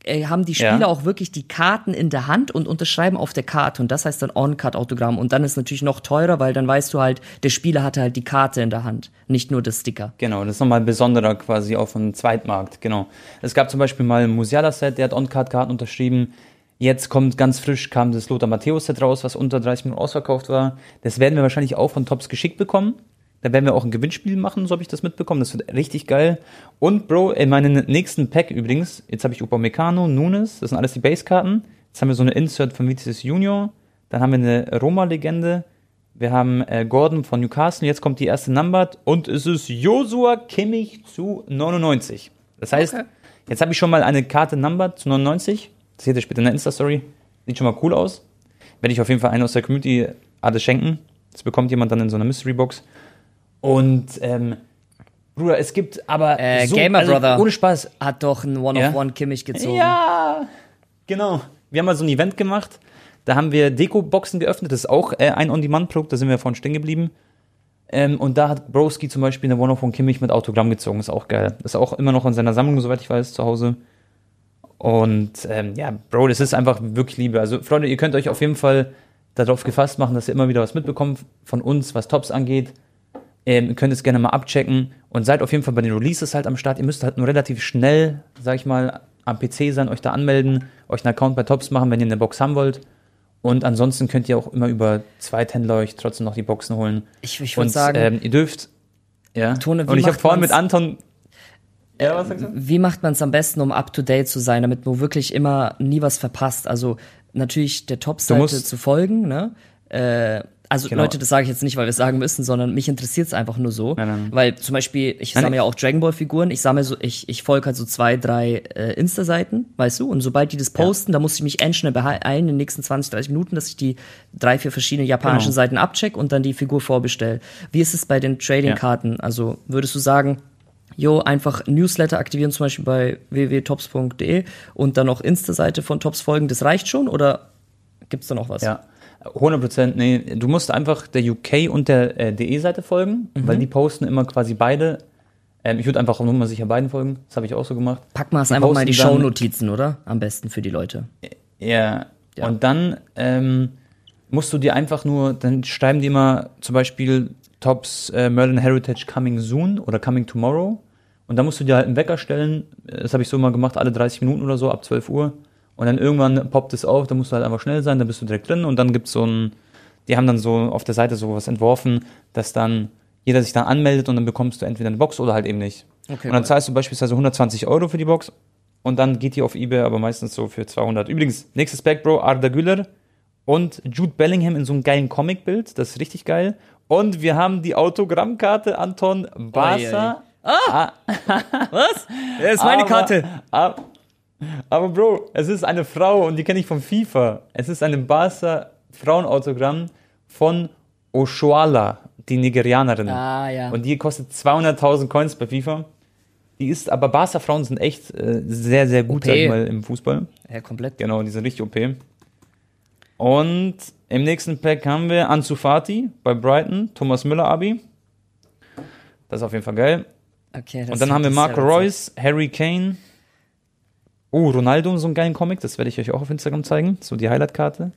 Äh, haben die Spieler Ja. auch wirklich die Karten in der Hand und unterschreiben auf der Karte und das heißt dann On-Card-Autogramm und dann ist natürlich noch teurer, weil dann weißt du halt, der Spieler hatte halt die Karte in der Hand, nicht nur das Sticker. Genau, das ist nochmal besonderer quasi auf dem Zweitmarkt, genau. Es gab zum Beispiel mal ein Musiala-Set, der hat On-Card-Karten unterschrieben. Jetzt kommt ganz frisch, kam das Lothar Matthäus-Set raus, was unter 30 Minuten ausverkauft war. Das werden wir wahrscheinlich auch von Tops geschickt bekommen. Da werden wir auch ein Gewinnspiel machen, so habe ich das mitbekommen. Das wird richtig geil. Und Bro, in meinem nächsten Pack übrigens, jetzt habe ich Upamecano, Nunes, das sind alles die Base-Karten. Jetzt haben wir so eine Insert von Vinicius Junior. Dann haben wir eine Roma-Legende. Wir haben äh, Gordon von Newcastle. Jetzt kommt die erste Numbered. Und es ist Joshua Kimmich zu 99. Das heißt, Okay. jetzt habe ich schon mal eine Karte Numbered zu 99. Das seht ihr später in der Insta-Story. Sieht schon mal cool aus. Werde ich auf jeden Fall einen aus der Community alles schenken. Das bekommt jemand dann in so einer Mystery-Box. Und, ähm, Bruder, es gibt aber Äh, so, Gamer also, Brother. ohne Spaß, Hat doch ein Ja? One-of-One Kimmich gezogen. ja, genau. Wir haben mal so ein Event gemacht. Da haben wir Deko-Boxen geöffnet. Das ist auch äh, ein On-Demand-Produkt. Da sind wir vorhin stehen geblieben. Ähm, und da hat Broski zum Beispiel eine One of One Kimmich mit Autogramm gezogen. Ist auch geil. Ist auch immer noch in seiner Sammlung, soweit ich weiß, zu Hause. Und ähm, ja, Bro, das ist einfach wirklich Liebe. Also, Freunde, ihr könnt euch auf jeden Fall darauf gefasst machen, dass ihr immer wieder was mitbekommt von uns, was Tops angeht. Ähm, ihr könnt es gerne mal abchecken und seid auf jeden Fall bei den Releases halt am Start. Ihr müsst halt nur relativ schnell, sag ich mal, am PC sein, euch da anmelden, euch einen Account bei Tops machen, wenn ihr eine Box haben wollt. Und ansonsten könnt ihr auch immer über Zweithändler euch trotzdem noch die Boxen holen. Ich, ich würde sagen, ähm, ihr dürft. Ja. Tone, und ich habe vorhin mit? Anton. Ja, was sagst du? wie macht man es am besten, um up-to-date zu sein, damit man wirklich immer nie was verpasst? Also natürlich der Top-Seite zu folgen, ne? Äh, also Genau. Leute, das sage ich jetzt nicht, weil wir es sagen müssen, sondern mich interessiert es einfach nur so. Nein, nein. Weil zum Beispiel, ich Nein, sammle ja auch Dragon Ball Figuren, ich sammle so, ich, ich folge halt so zwei, drei äh, Insta-Seiten, weißt du, und sobald die das posten, da muss ich mich endschnell beeilen in den nächsten 20, 30 Minuten, dass ich die drei, vier verschiedene japanischen Genau. Seiten abcheck und dann die Figur vorbestelle. Wie ist es bei den Trading-Karten? Also würdest du sagen, Jo, einfach Newsletter aktivieren, zum Beispiel bei www.tops.de und dann noch Insta-Seite von Tops folgen. Das reicht schon oder gibt's da noch was? Ja, 100 Prozent. Nee, du musst einfach der UK und der äh, DE-Seite folgen, Mhm. weil die posten immer quasi beide. Ähm, ich würde einfach nur mal sicher beiden folgen. Das habe ich auch so gemacht. Pack mal es einfach mal die Shownotizen, oder? Am besten für die Leute. Ja. Und dann ähm, musst du dir einfach nur, dann schreiben die immer zum Beispiel Tops äh, Merlin Heritage Coming Soon oder Coming Tomorrow. Und dann musst du dir halt einen Wecker stellen. Das habe ich so mal gemacht, alle 30 Minuten oder so, ab 12 Uhr. Und dann irgendwann poppt es auf, da musst du halt einfach schnell sein, dann bist du direkt drin. Und dann gibt's so ein, die haben dann so auf der Seite so was entworfen, dass dann jeder sich dann anmeldet und dann bekommst du entweder eine Box oder halt eben nicht. Okay, und dann zahlst du beispielsweise 120 Euro für die Box und dann geht die auf Ebay aber meistens so für 200. Übrigens, nächstes Pack, Bro, Arda Güler und Jude Bellingham in so einem geilen Comicbild, das ist richtig geil. Und wir haben die Autogrammkarte Anton Barca. Ah, Was? Das ist meine aber- Karte. Aber, aber Bro, es ist eine Frau und die kenne ich von FIFA. Es ist ein Barca Frauenautogramm von Oshoala, die Nigerianerin. Ah, ja. Und die kostet 200.000 Coins bei FIFA. Die ist, aber Barca Frauen sind echt äh, sehr, sehr gut, OP. sag ich mal, im Fußball. Ja, komplett. Genau, die sind richtig OP. Und im nächsten Pack haben wir Ansu Fati bei Brighton, Thomas Müller Abi. Das ist auf jeden Fall geil. Okay, das Und dann haben wir Marco. Reus, Harry Kane. Oh, Ronaldo, so einen geilen Comic, das werde ich euch auch auf Instagram zeigen. So die Highlight-Karte.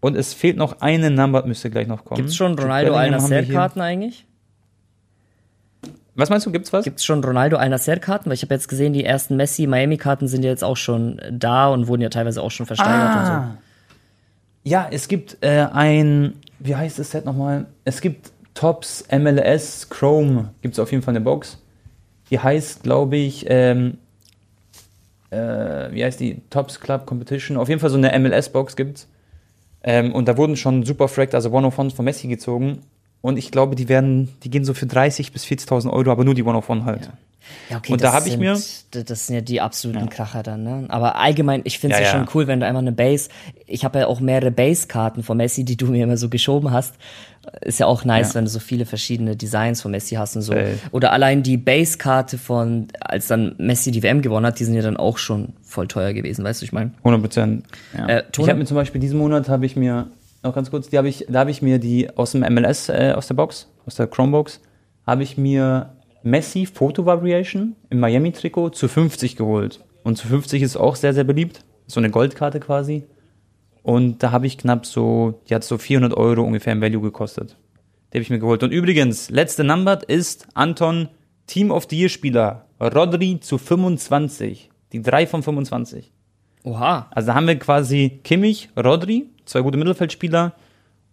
Und es fehlt noch eine Number, müsste gleich noch kommen. Gibt's schon Jude Ronaldo hier. Al-Nasser-Karten eigentlich? Was meinst du, gibt's was? Gibt's schon Ronaldo Al-Nasser-Karten? Weil ich habe jetzt gesehen, die ersten Messi-Miami-Karten sind ja jetzt auch schon da und wurden ja teilweise auch schon versteigert und so. Ah. Ja, es gibt äh, ein, wie heißt das Set nochmal? Es gibt Tops MLS Chrome, gibt es auf jeden Fall eine Box. Die heißt, glaube ich, ähm, äh, wie heißt die? Tops Club Competition. Auf jeden Fall so eine MLS-Box gibt's. Ähm, und da wurden schon super Fracked, also One of Ones von Messi gezogen. Und ich glaube, die werden, die gehen so für 30 bis 40.000 Euro, aber nur die One of One halt. Ja, okay, Und das da hab ich sind, mir- Das sind ja die absoluten Kracher dann, ne? Aber allgemein, ich finde es Ja, ja, ja. schon cool, wenn du einfach eine Base. Ich habe ja auch mehrere Base-Karten von Messi, die du mir immer so geschoben hast. Ist ja auch nice, Ja. wenn du so viele verschiedene Designs von Messi hast und so. Safe. Oder allein die Base-Karte von, als dann Messi die WM gewonnen hat, die sind ja dann auch schon voll teuer gewesen, weißt du, ich meine? 100 Prozent. Ja. Äh, ich habe mir zum Beispiel diesen Monat habe ich mir noch ganz kurz, die habe ich, da habe ich mir die aus dem MLS äh, aus der Box, aus der Chromebox, habe ich mir Messi Photo Variation im Miami Trikot zu 50 geholt Und zu 50 ist auch sehr, sehr beliebt. So eine Goldkarte quasi. Und da habe ich knapp so, die hat so 400 Euro ungefähr im Value gekostet. Die habe ich mir geholt. Und übrigens, letzte Numbered ist Anton Team of the Year Spieler. Rodri zu 25. Die 3 von 25. Oha. Also da haben wir quasi Kimmich, Rodri, zwei gute Mittelfeldspieler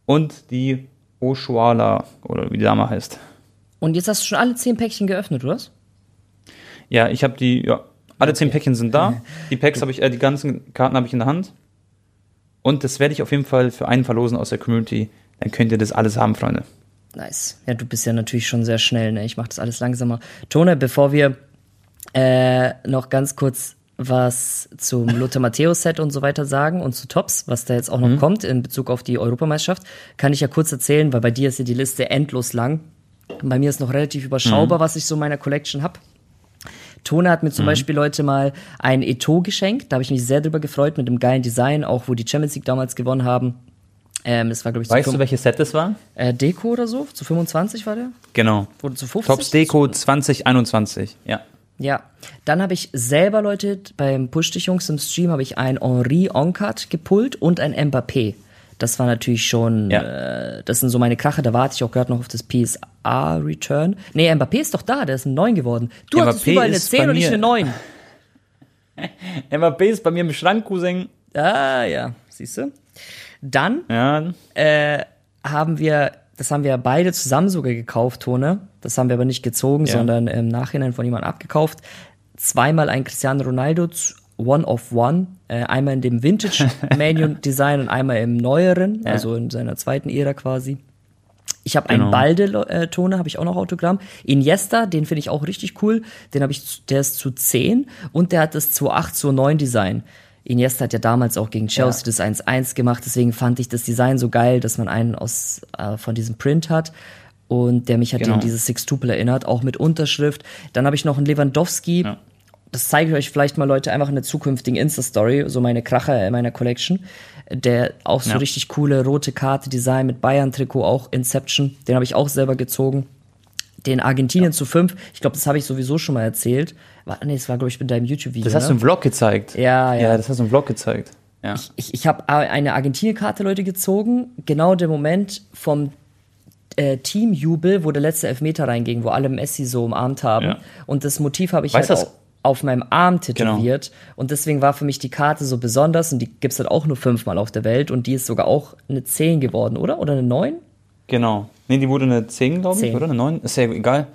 und die Oshuala, oder wie die Dame heißt. Und jetzt hast du schon alle zehn Päckchen geöffnet, oder was? Ja, ich habe die, ja, alle zehn Päckchen sind da. Die Packs habe ich, äh, die ganzen Karten habe ich in der Hand. Und das werde ich auf jeden Fall für einen verlosen aus der Community. Dann könnt ihr das alles haben, Freunde. Nice. Ja, du bist ja natürlich schon sehr schnell, ne? Ich mache das alles langsamer. Tone, bevor wir äh, noch ganz kurz was zum Lothar Matthäus Set und so weiter sagen und zu Tops, was da jetzt auch noch Mhm. kommt in Bezug auf die Europameisterschaft, kann ich ja kurz erzählen, weil bei dir ist ja die Liste endlos lang. Bei mir ist noch relativ Mhm. überschaubar, was ich so in meiner Collection hab. Tone hat mir Mhm. zum Beispiel Leute mal ein Eto geschenkt. Da habe ich mich sehr drüber gefreut mit dem geilen Design, auch wo die Champions League damals gewonnen haben. Ähm, das war, glaube ich, Weißt du, welches Set das war? äh, Deko oder so. Zu 25 war der? Genau. Wurde zu 50? Tops Deko 2021. Ja. Ja. Dann habe ich selber, Leute, beim Push dich Jungs im Stream habe ich ein Henri Oncard gepullt und ein Mbappé. Das war natürlich schon, Ja. äh, das sind so meine Krache, da warte ich auch gerade noch auf das PSA Return. Nee, Mbappé ist doch da, der ist ein 9 geworden. Du hattest Mbappé überall eine ist 10 bei und ich eine 9. MAP ist bei mir im Schrank, Cousin. Ah, ja, siehst du. Dann Ja. äh, haben wir, das haben wir beide zusammen sogar gekauft, Tone. Das haben wir aber nicht gezogen, Ja. sondern im Nachhinein von jemandem abgekauft. Zweimal ein Cristiano Ronaldo, One of One. Äh, einmal in dem Vintage Manu Design und einmal im neueren, Ja. also in seiner zweiten Ära quasi. Ich habe Genau. einen Balde-Tone, habe ich auch noch Autogramm. Iniesta, den finde ich auch richtig cool. Den habe ich, zu- der ist zu 10 und der hat das 2.8, 2.9 Design. Iniesta hat ja damals auch gegen Chelsea Ja. das 1-1 gemacht, deswegen fand ich das Design so geil, dass man einen aus, äh, von diesem Print hat und der mich halt Genau. an dieses Sixtuple erinnert, auch mit Unterschrift. Dann habe ich noch einen Lewandowski. Ja. Das zeige ich euch vielleicht mal, Leute, einfach in der zukünftigen Insta-Story, so meine Kracher in meiner Collection. Der auch so Ja. richtig coole rote Karte Design mit Bayern-Trikot, auch Inception. Den habe ich auch selber gezogen. Den Argentinien zu 5, ich glaube, das habe ich sowieso schon mal erzählt. War, nee, das war, glaube ich, mit deinem YouTube-Video. Das hast du ne? im Vlog gezeigt. Ja, ja. Ja, das hast du im Vlog gezeigt. Ja. ich, ich habe eine Argentinien-Karte, Leute, gezogen. Genau der Moment vom äh, Teamjubel, wo der letzte Elfmeter reinging, wo alle Messi so umarmt haben. Ja. Und das Motiv habe ich Weißt halt das- au- auf meinem Arm tätowiert. Und deswegen war für mich die Karte so besonders. Und die gibt's halt auch nur fünfmal auf der Welt. Und die ist sogar auch eine 10 geworden, oder? Oder eine 9? Genau. Nee, die wurde eine 10, glaube ich, 10. oder? Eine 9? Ist ja egal.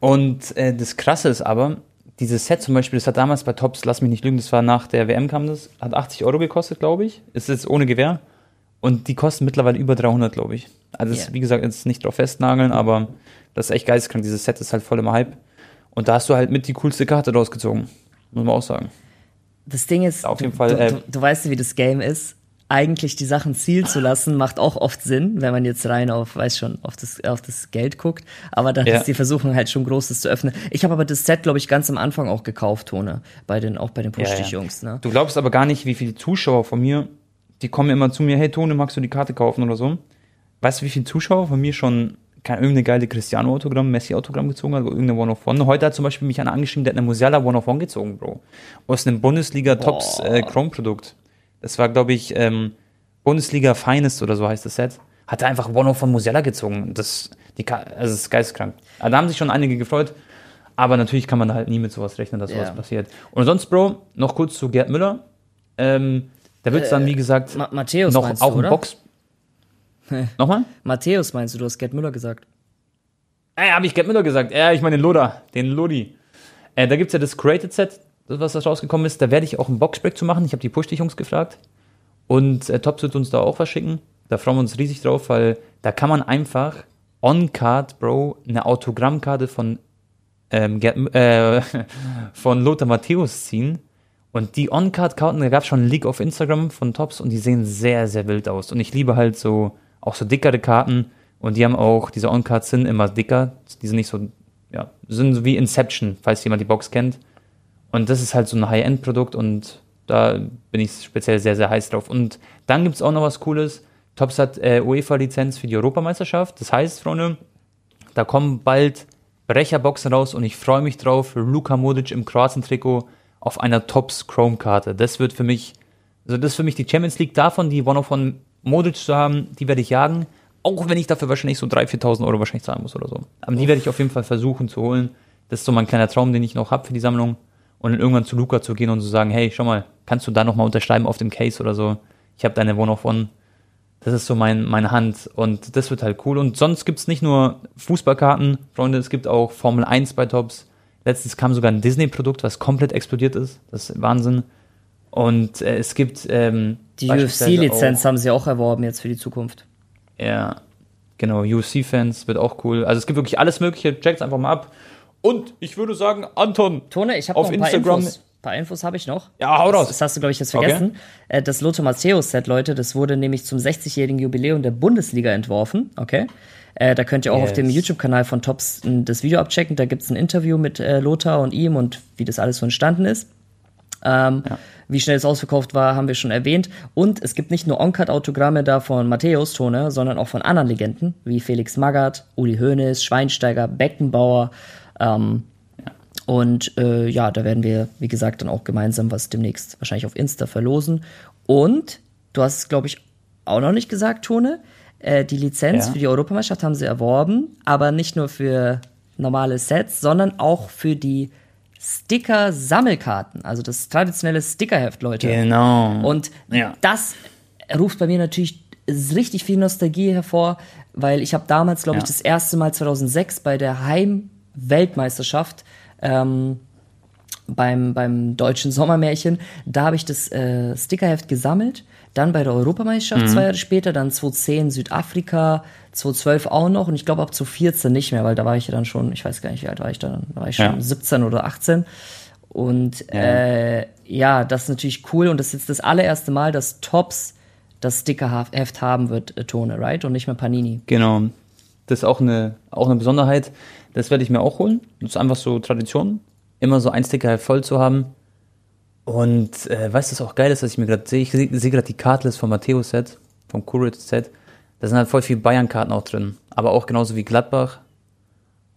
Und äh, das Krasse ist aber, dieses Set zum Beispiel, das hat damals bei Tops, lass mich nicht lügen, das war nach der WM kam das, hat 80 Euro gekostet, glaube ich. Ist jetzt ohne Gewähr. Und die kosten mittlerweile über 300, glaube ich. Also, Ja. ist, wie gesagt, jetzt nicht drauf festnageln, aber das ist echt geisteskrank. Dieses Set ist halt voll im Hype. Und da hast du halt mit die coolste Karte rausgezogen. Muss man auch sagen. Das Ding ist, Auf jeden du, Fall, äh, du, du weißt ja, wie das Game ist. Eigentlich die Sachen zielen zu lassen, macht auch oft Sinn, wenn man jetzt rein auf, weiß schon, auf das, auf das Geld guckt. Aber dann Ja. ist die Versuchung halt schon groß, das zu öffnen. Ich habe aber das Set, glaube ich, ganz am Anfang auch gekauft, Tone. Bei den, auch bei den Push-Dich-Jungs, ne? Du glaubst aber gar nicht, wie viele Zuschauer von mir, die kommen immer zu mir, hey Tone, magst du die Karte kaufen oder so? Weißt du, wie viele Zuschauer von mir schon keine irgendeine geile Cristiano-Autogramm, Messi-Autogramm gezogen hat, irgendeine One-of-One? Heute hat zum Beispiel mich einer angeschrieben, der hat eine Musiala One-of-One gezogen, Bro. Aus einem Bundesliga-Tops äh, Chrome-Produkt. Das war, glaube ich, ähm, Bundesliga Finest oder so heißt das Set. Hat er einfach One-of-One Musiala gezogen. Das, die, also das ist geisteskrank. Also da haben sich schon einige gefreut. Aber natürlich kann man halt nie mit sowas rechnen, dass sowas Ja. passiert. Und sonst, Bro, noch kurz zu Gerd Müller. Ähm, da wird es dann, wie gesagt, Ma Matthäus noch auch du, ein? Box. Nochmal? Matthäus meinst du, du hast Gerd Müller gesagt. Äh, habe ich Gerd Müller gesagt. Ja, ich meine den Loda, den Lodi. Äh, da gibt es ja das Created Set, das, was da rausgekommen ist. Da werde ich auch ein Boxbreak zu machen. Ich habe die Push-Dich-Jungs gefragt. Und äh, Tops wird uns da auch was schicken. Da freuen wir uns riesig drauf, weil da kann man einfach on-card, Bro, eine Autogrammkarte von, ähm, Gerd, äh, von Lothar Matthäus ziehen. Und die On-Card-Karten, da gab es schon einen Leak auf Instagram von Tops und die sehen sehr, sehr wild aus. Und ich liebe halt so, auch so dickere Karten. Und die haben auch, diese On-Cards sind immer dicker. Die sind nicht so, ja, sind so wie Inception, falls jemand die Box kennt. Und das ist halt so ein High-End-Produkt und da bin ich speziell sehr, sehr heiß drauf. Und dann gibt es auch noch was Cooles. Tops hat äh, UEFA-Lizenz für die Europameisterschaft. Das heißt, Freunde, da kommen bald Brecherboxen raus und ich freue mich drauf. Luka Modic im Kroatien-Trikot auf einer Tops Chrome-Karte. Das wird für mich, also das ist für mich die Champions League davon, die One Modric zu haben, die werde ich jagen. Auch wenn ich dafür wahrscheinlich so 3.000, 4.000 Euro wahrscheinlich zahlen muss oder so. Aber die werde ich auf jeden Fall versuchen zu holen. Das ist so mein kleiner Traum, den ich noch habe für die Sammlung. Und dann irgendwann zu Luca zu gehen und zu sagen, hey, schau mal, kannst du da nochmal unterschreiben auf dem Case oder so? Ich habe deine of One. Das ist so mein, meine Hand und das wird halt cool. Und sonst gibt's nicht nur Fußballkarten, Freunde, es gibt auch Formel 1 bei Tops. Letztens kam sogar ein Disney-Produkt, was komplett explodiert ist. Das ist Wahnsinn. Und äh, es gibt ähm, Die UFC-Lizenz haben sie auch erworben jetzt für die Zukunft. Ja, genau, UFC-Fans wird auch cool. Also es gibt wirklich alles Mögliche, checkt's einfach mal ab. Und ich würde sagen, Anton, Tone, ich habe noch ein paar Instagram- Infos. Ein paar Infos habe ich noch. Ja, hau raus. Das, das hast du, glaube ich, jetzt Okay. vergessen. Äh, Das Lothar Matthäus-Set, Leute, das wurde nämlich zum 60-jährigen Jubiläum der Bundesliga entworfen. Okay. Äh, da könnt ihr auch auf dem Yes. YouTube-Kanal von Tops das Video abchecken. Da gibt's ein Interview mit äh, Lothar und ihm und wie das alles so entstanden ist. Ähm, Wie schnell es ausverkauft war, haben wir schon erwähnt. Und es gibt nicht nur On-Card-Autogramme da von Matthäus Tone, sondern auch von anderen Legenden, wie Felix Magath, Uli Hoeneß, Schweinsteiger, Beckenbauer. Ähm, und äh, ja, da werden wir, wie gesagt, dann auch gemeinsam was demnächst wahrscheinlich auf Insta verlosen. Und du hast es, glaube ich, auch noch nicht gesagt, Tone. Äh, die Lizenz Ja. für die Europameisterschaft haben sie erworben, aber nicht nur für normale Sets, sondern auch für die Sticker-Sammelkarten, also das traditionelle Stickerheft, Leute. Genau. Und Ja. das ruft bei mir natürlich richtig viel Nostalgie hervor, weil ich habe damals, glaube ich, Ja. das erste Mal 2006 bei der Heim-Weltmeisterschaft ähm, beim, beim deutschen Sommermärchen, da habe ich das äh, Stickerheft gesammelt. Dann bei der Europameisterschaft zwei Jahre später, dann 2010 Südafrika, 2012 auch noch und ich glaube ab 2014 nicht mehr, weil da war ich ja dann schon, ich weiß gar nicht, wie alt war ich dann, da war ich schon Ja. 17 oder 18. Und äh, ja, das ist natürlich cool und das ist jetzt das allererste Mal, dass Tops das Stickerheft haben wird, äh, Tone, right? Und nicht mehr Panini. Genau. Das ist auch eine, auch eine Besonderheit. Das werde ich mir auch holen. Das ist einfach so Tradition. Immer so ein Sticker voll zu haben. Und äh, weißt du, was auch geil ist, dass ich mir gerade sehe? Ich sehe seh gerade die Cardlist vom Matthäus Set, vom Courage Set. Da sind halt voll viele Bayern-Karten auch drin. Aber auch genauso wie Gladbach.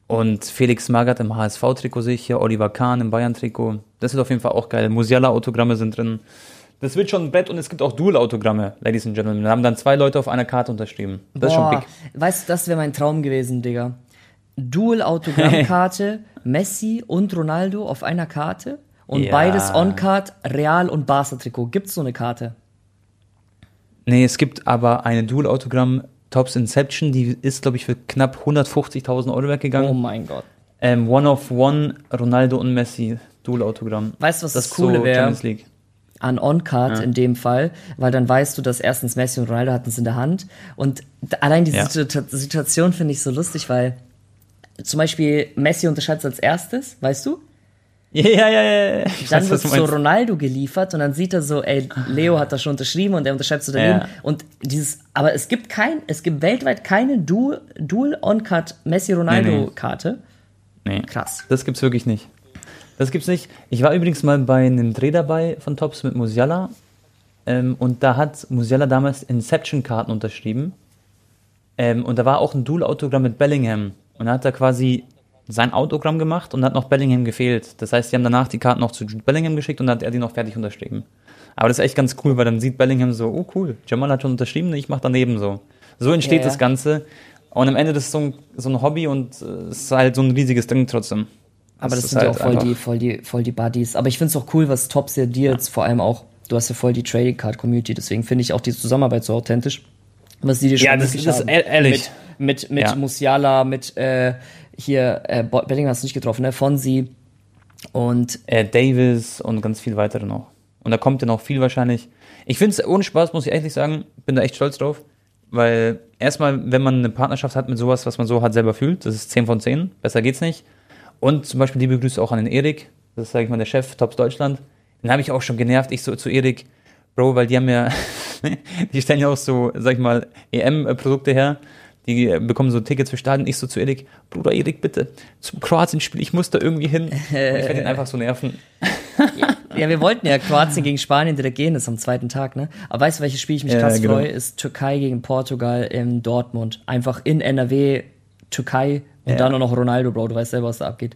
Und Felix Magath im HSV-Trikot sehe ich hier, Oliver Kahn im Bayern-Trikot. Das wird auf jeden Fall auch geil. Musiala-Autogramme sind drin. Das wird schon ein Brett und es gibt auch Dual-Autogramme, Ladies and Gentlemen. Da haben dann zwei Leute auf einer Karte unterschrieben. Das ist schon big. Weißt du, das wäre mein Traum gewesen, Digga. Dual-Autogrammkarte, Messi und Ronaldo auf einer Karte und Ja. beides On-Card, Real und Barca-Trikot. Gibt's so eine Karte? Nee, es gibt aber eine Dual-Autogramm Tops Inception, die ist, glaube ich, für knapp 150.000 Euro Oh weggegangen. mein Gott. Ähm, One of One, Ronaldo und Messi, Dual-Autogramm. Weißt du, was das, ist Coole so wäre? An On-Card in dem Fall, weil dann weißt du, dass erstens Messi und Ronaldo hatten es in der Hand. Und allein diese Ja. Situ- Situation finde ich so lustig, weil zum Beispiel Messi unterscheidet es als erstes, weißt du? Ja, ja, ja, ja. Ich Dann wird meinst. Ronaldo geliefert und dann sieht er so, ey, Leo hat das schon unterschrieben und er unterschreibt so daneben. Ja. Und dieses, aber es gibt kein, es gibt weltweit keine Dual, Dual On-Card Messi-Ronaldo-Karte. Nee. Krass. Das gibt's wirklich nicht. Das gibt's nicht. Ich war übrigens mal bei einem Dreh dabei von Tops mit Musiala. Ähm, und da hat Musiala damals Inception-Karten unterschrieben. Ähm, und da war auch ein Dual-Autogramm mit Bellingham. Und da hat er quasi sein Autogramm gemacht und hat noch Bellingham gefehlt. Das heißt, die haben danach die Karten noch zu Jude Bellingham geschickt und dann hat er die noch fertig unterschrieben. Aber das ist echt ganz cool, weil dann sieht Bellingham so, oh cool, Jamal hat schon unterschrieben, ich mach daneben so. So entsteht Ja, ja. das Ganze. Und am Ende das ist so ein, so ein Hobby und äh, es ist halt so ein riesiges Ding trotzdem. Aber das, ist sind ja auch halt voll einfach- die, voll die, voll die Buddies. Aber ich finde es auch cool, was Tops ja dir jetzt vor allem auch, du hast ja voll die Trading Card Community, deswegen finde ich auch die Zusammenarbeit so authentisch. Was die dir schon Ja, das- das- ehr- ehrlich. Mit, mit, mit Ja. Musiala, mit äh, hier, äh, Bellingham hast du nicht getroffen, ne? Fonsi und äh, Davis und ganz viel weitere noch. Und da kommt ja noch viel wahrscheinlich. Ich finde es ohne Spaß, muss ich ehrlich sagen, bin da echt stolz drauf. Weil erstmal, wenn man eine Partnerschaft hat mit sowas, was man so hat selber fühlt, das ist 10 von 10, besser geht's nicht. Und zum Beispiel liebe Grüße auch an den Erik, das ist, sag ich mal, der Chef Tops Deutschland. Den habe ich auch schon genervt, ich so zu Erik, Bro, weil die haben ja, die stellen ja auch so, sag ich mal, EM-Produkte her. Die äh, bekommen so Tickets für Stadien. Ich so zu Erik, Bruder Erik, bitte, zum Kroatien-Spiel, ich muss da irgendwie hin. Und ich werde ihn einfach so nerven. Ja, wir wollten ja Kroatien gegen Spanien direkt gehen, das ist am zweiten Tag, ne? Aber weißt du, welches Spiel ich mich Ja, krass genau. freue? Ist Türkei gegen Portugal in Dortmund. Einfach in NRW, Türkei und Ja. dann auch noch Ronaldo, Bro. Du weißt selber, was da abgeht.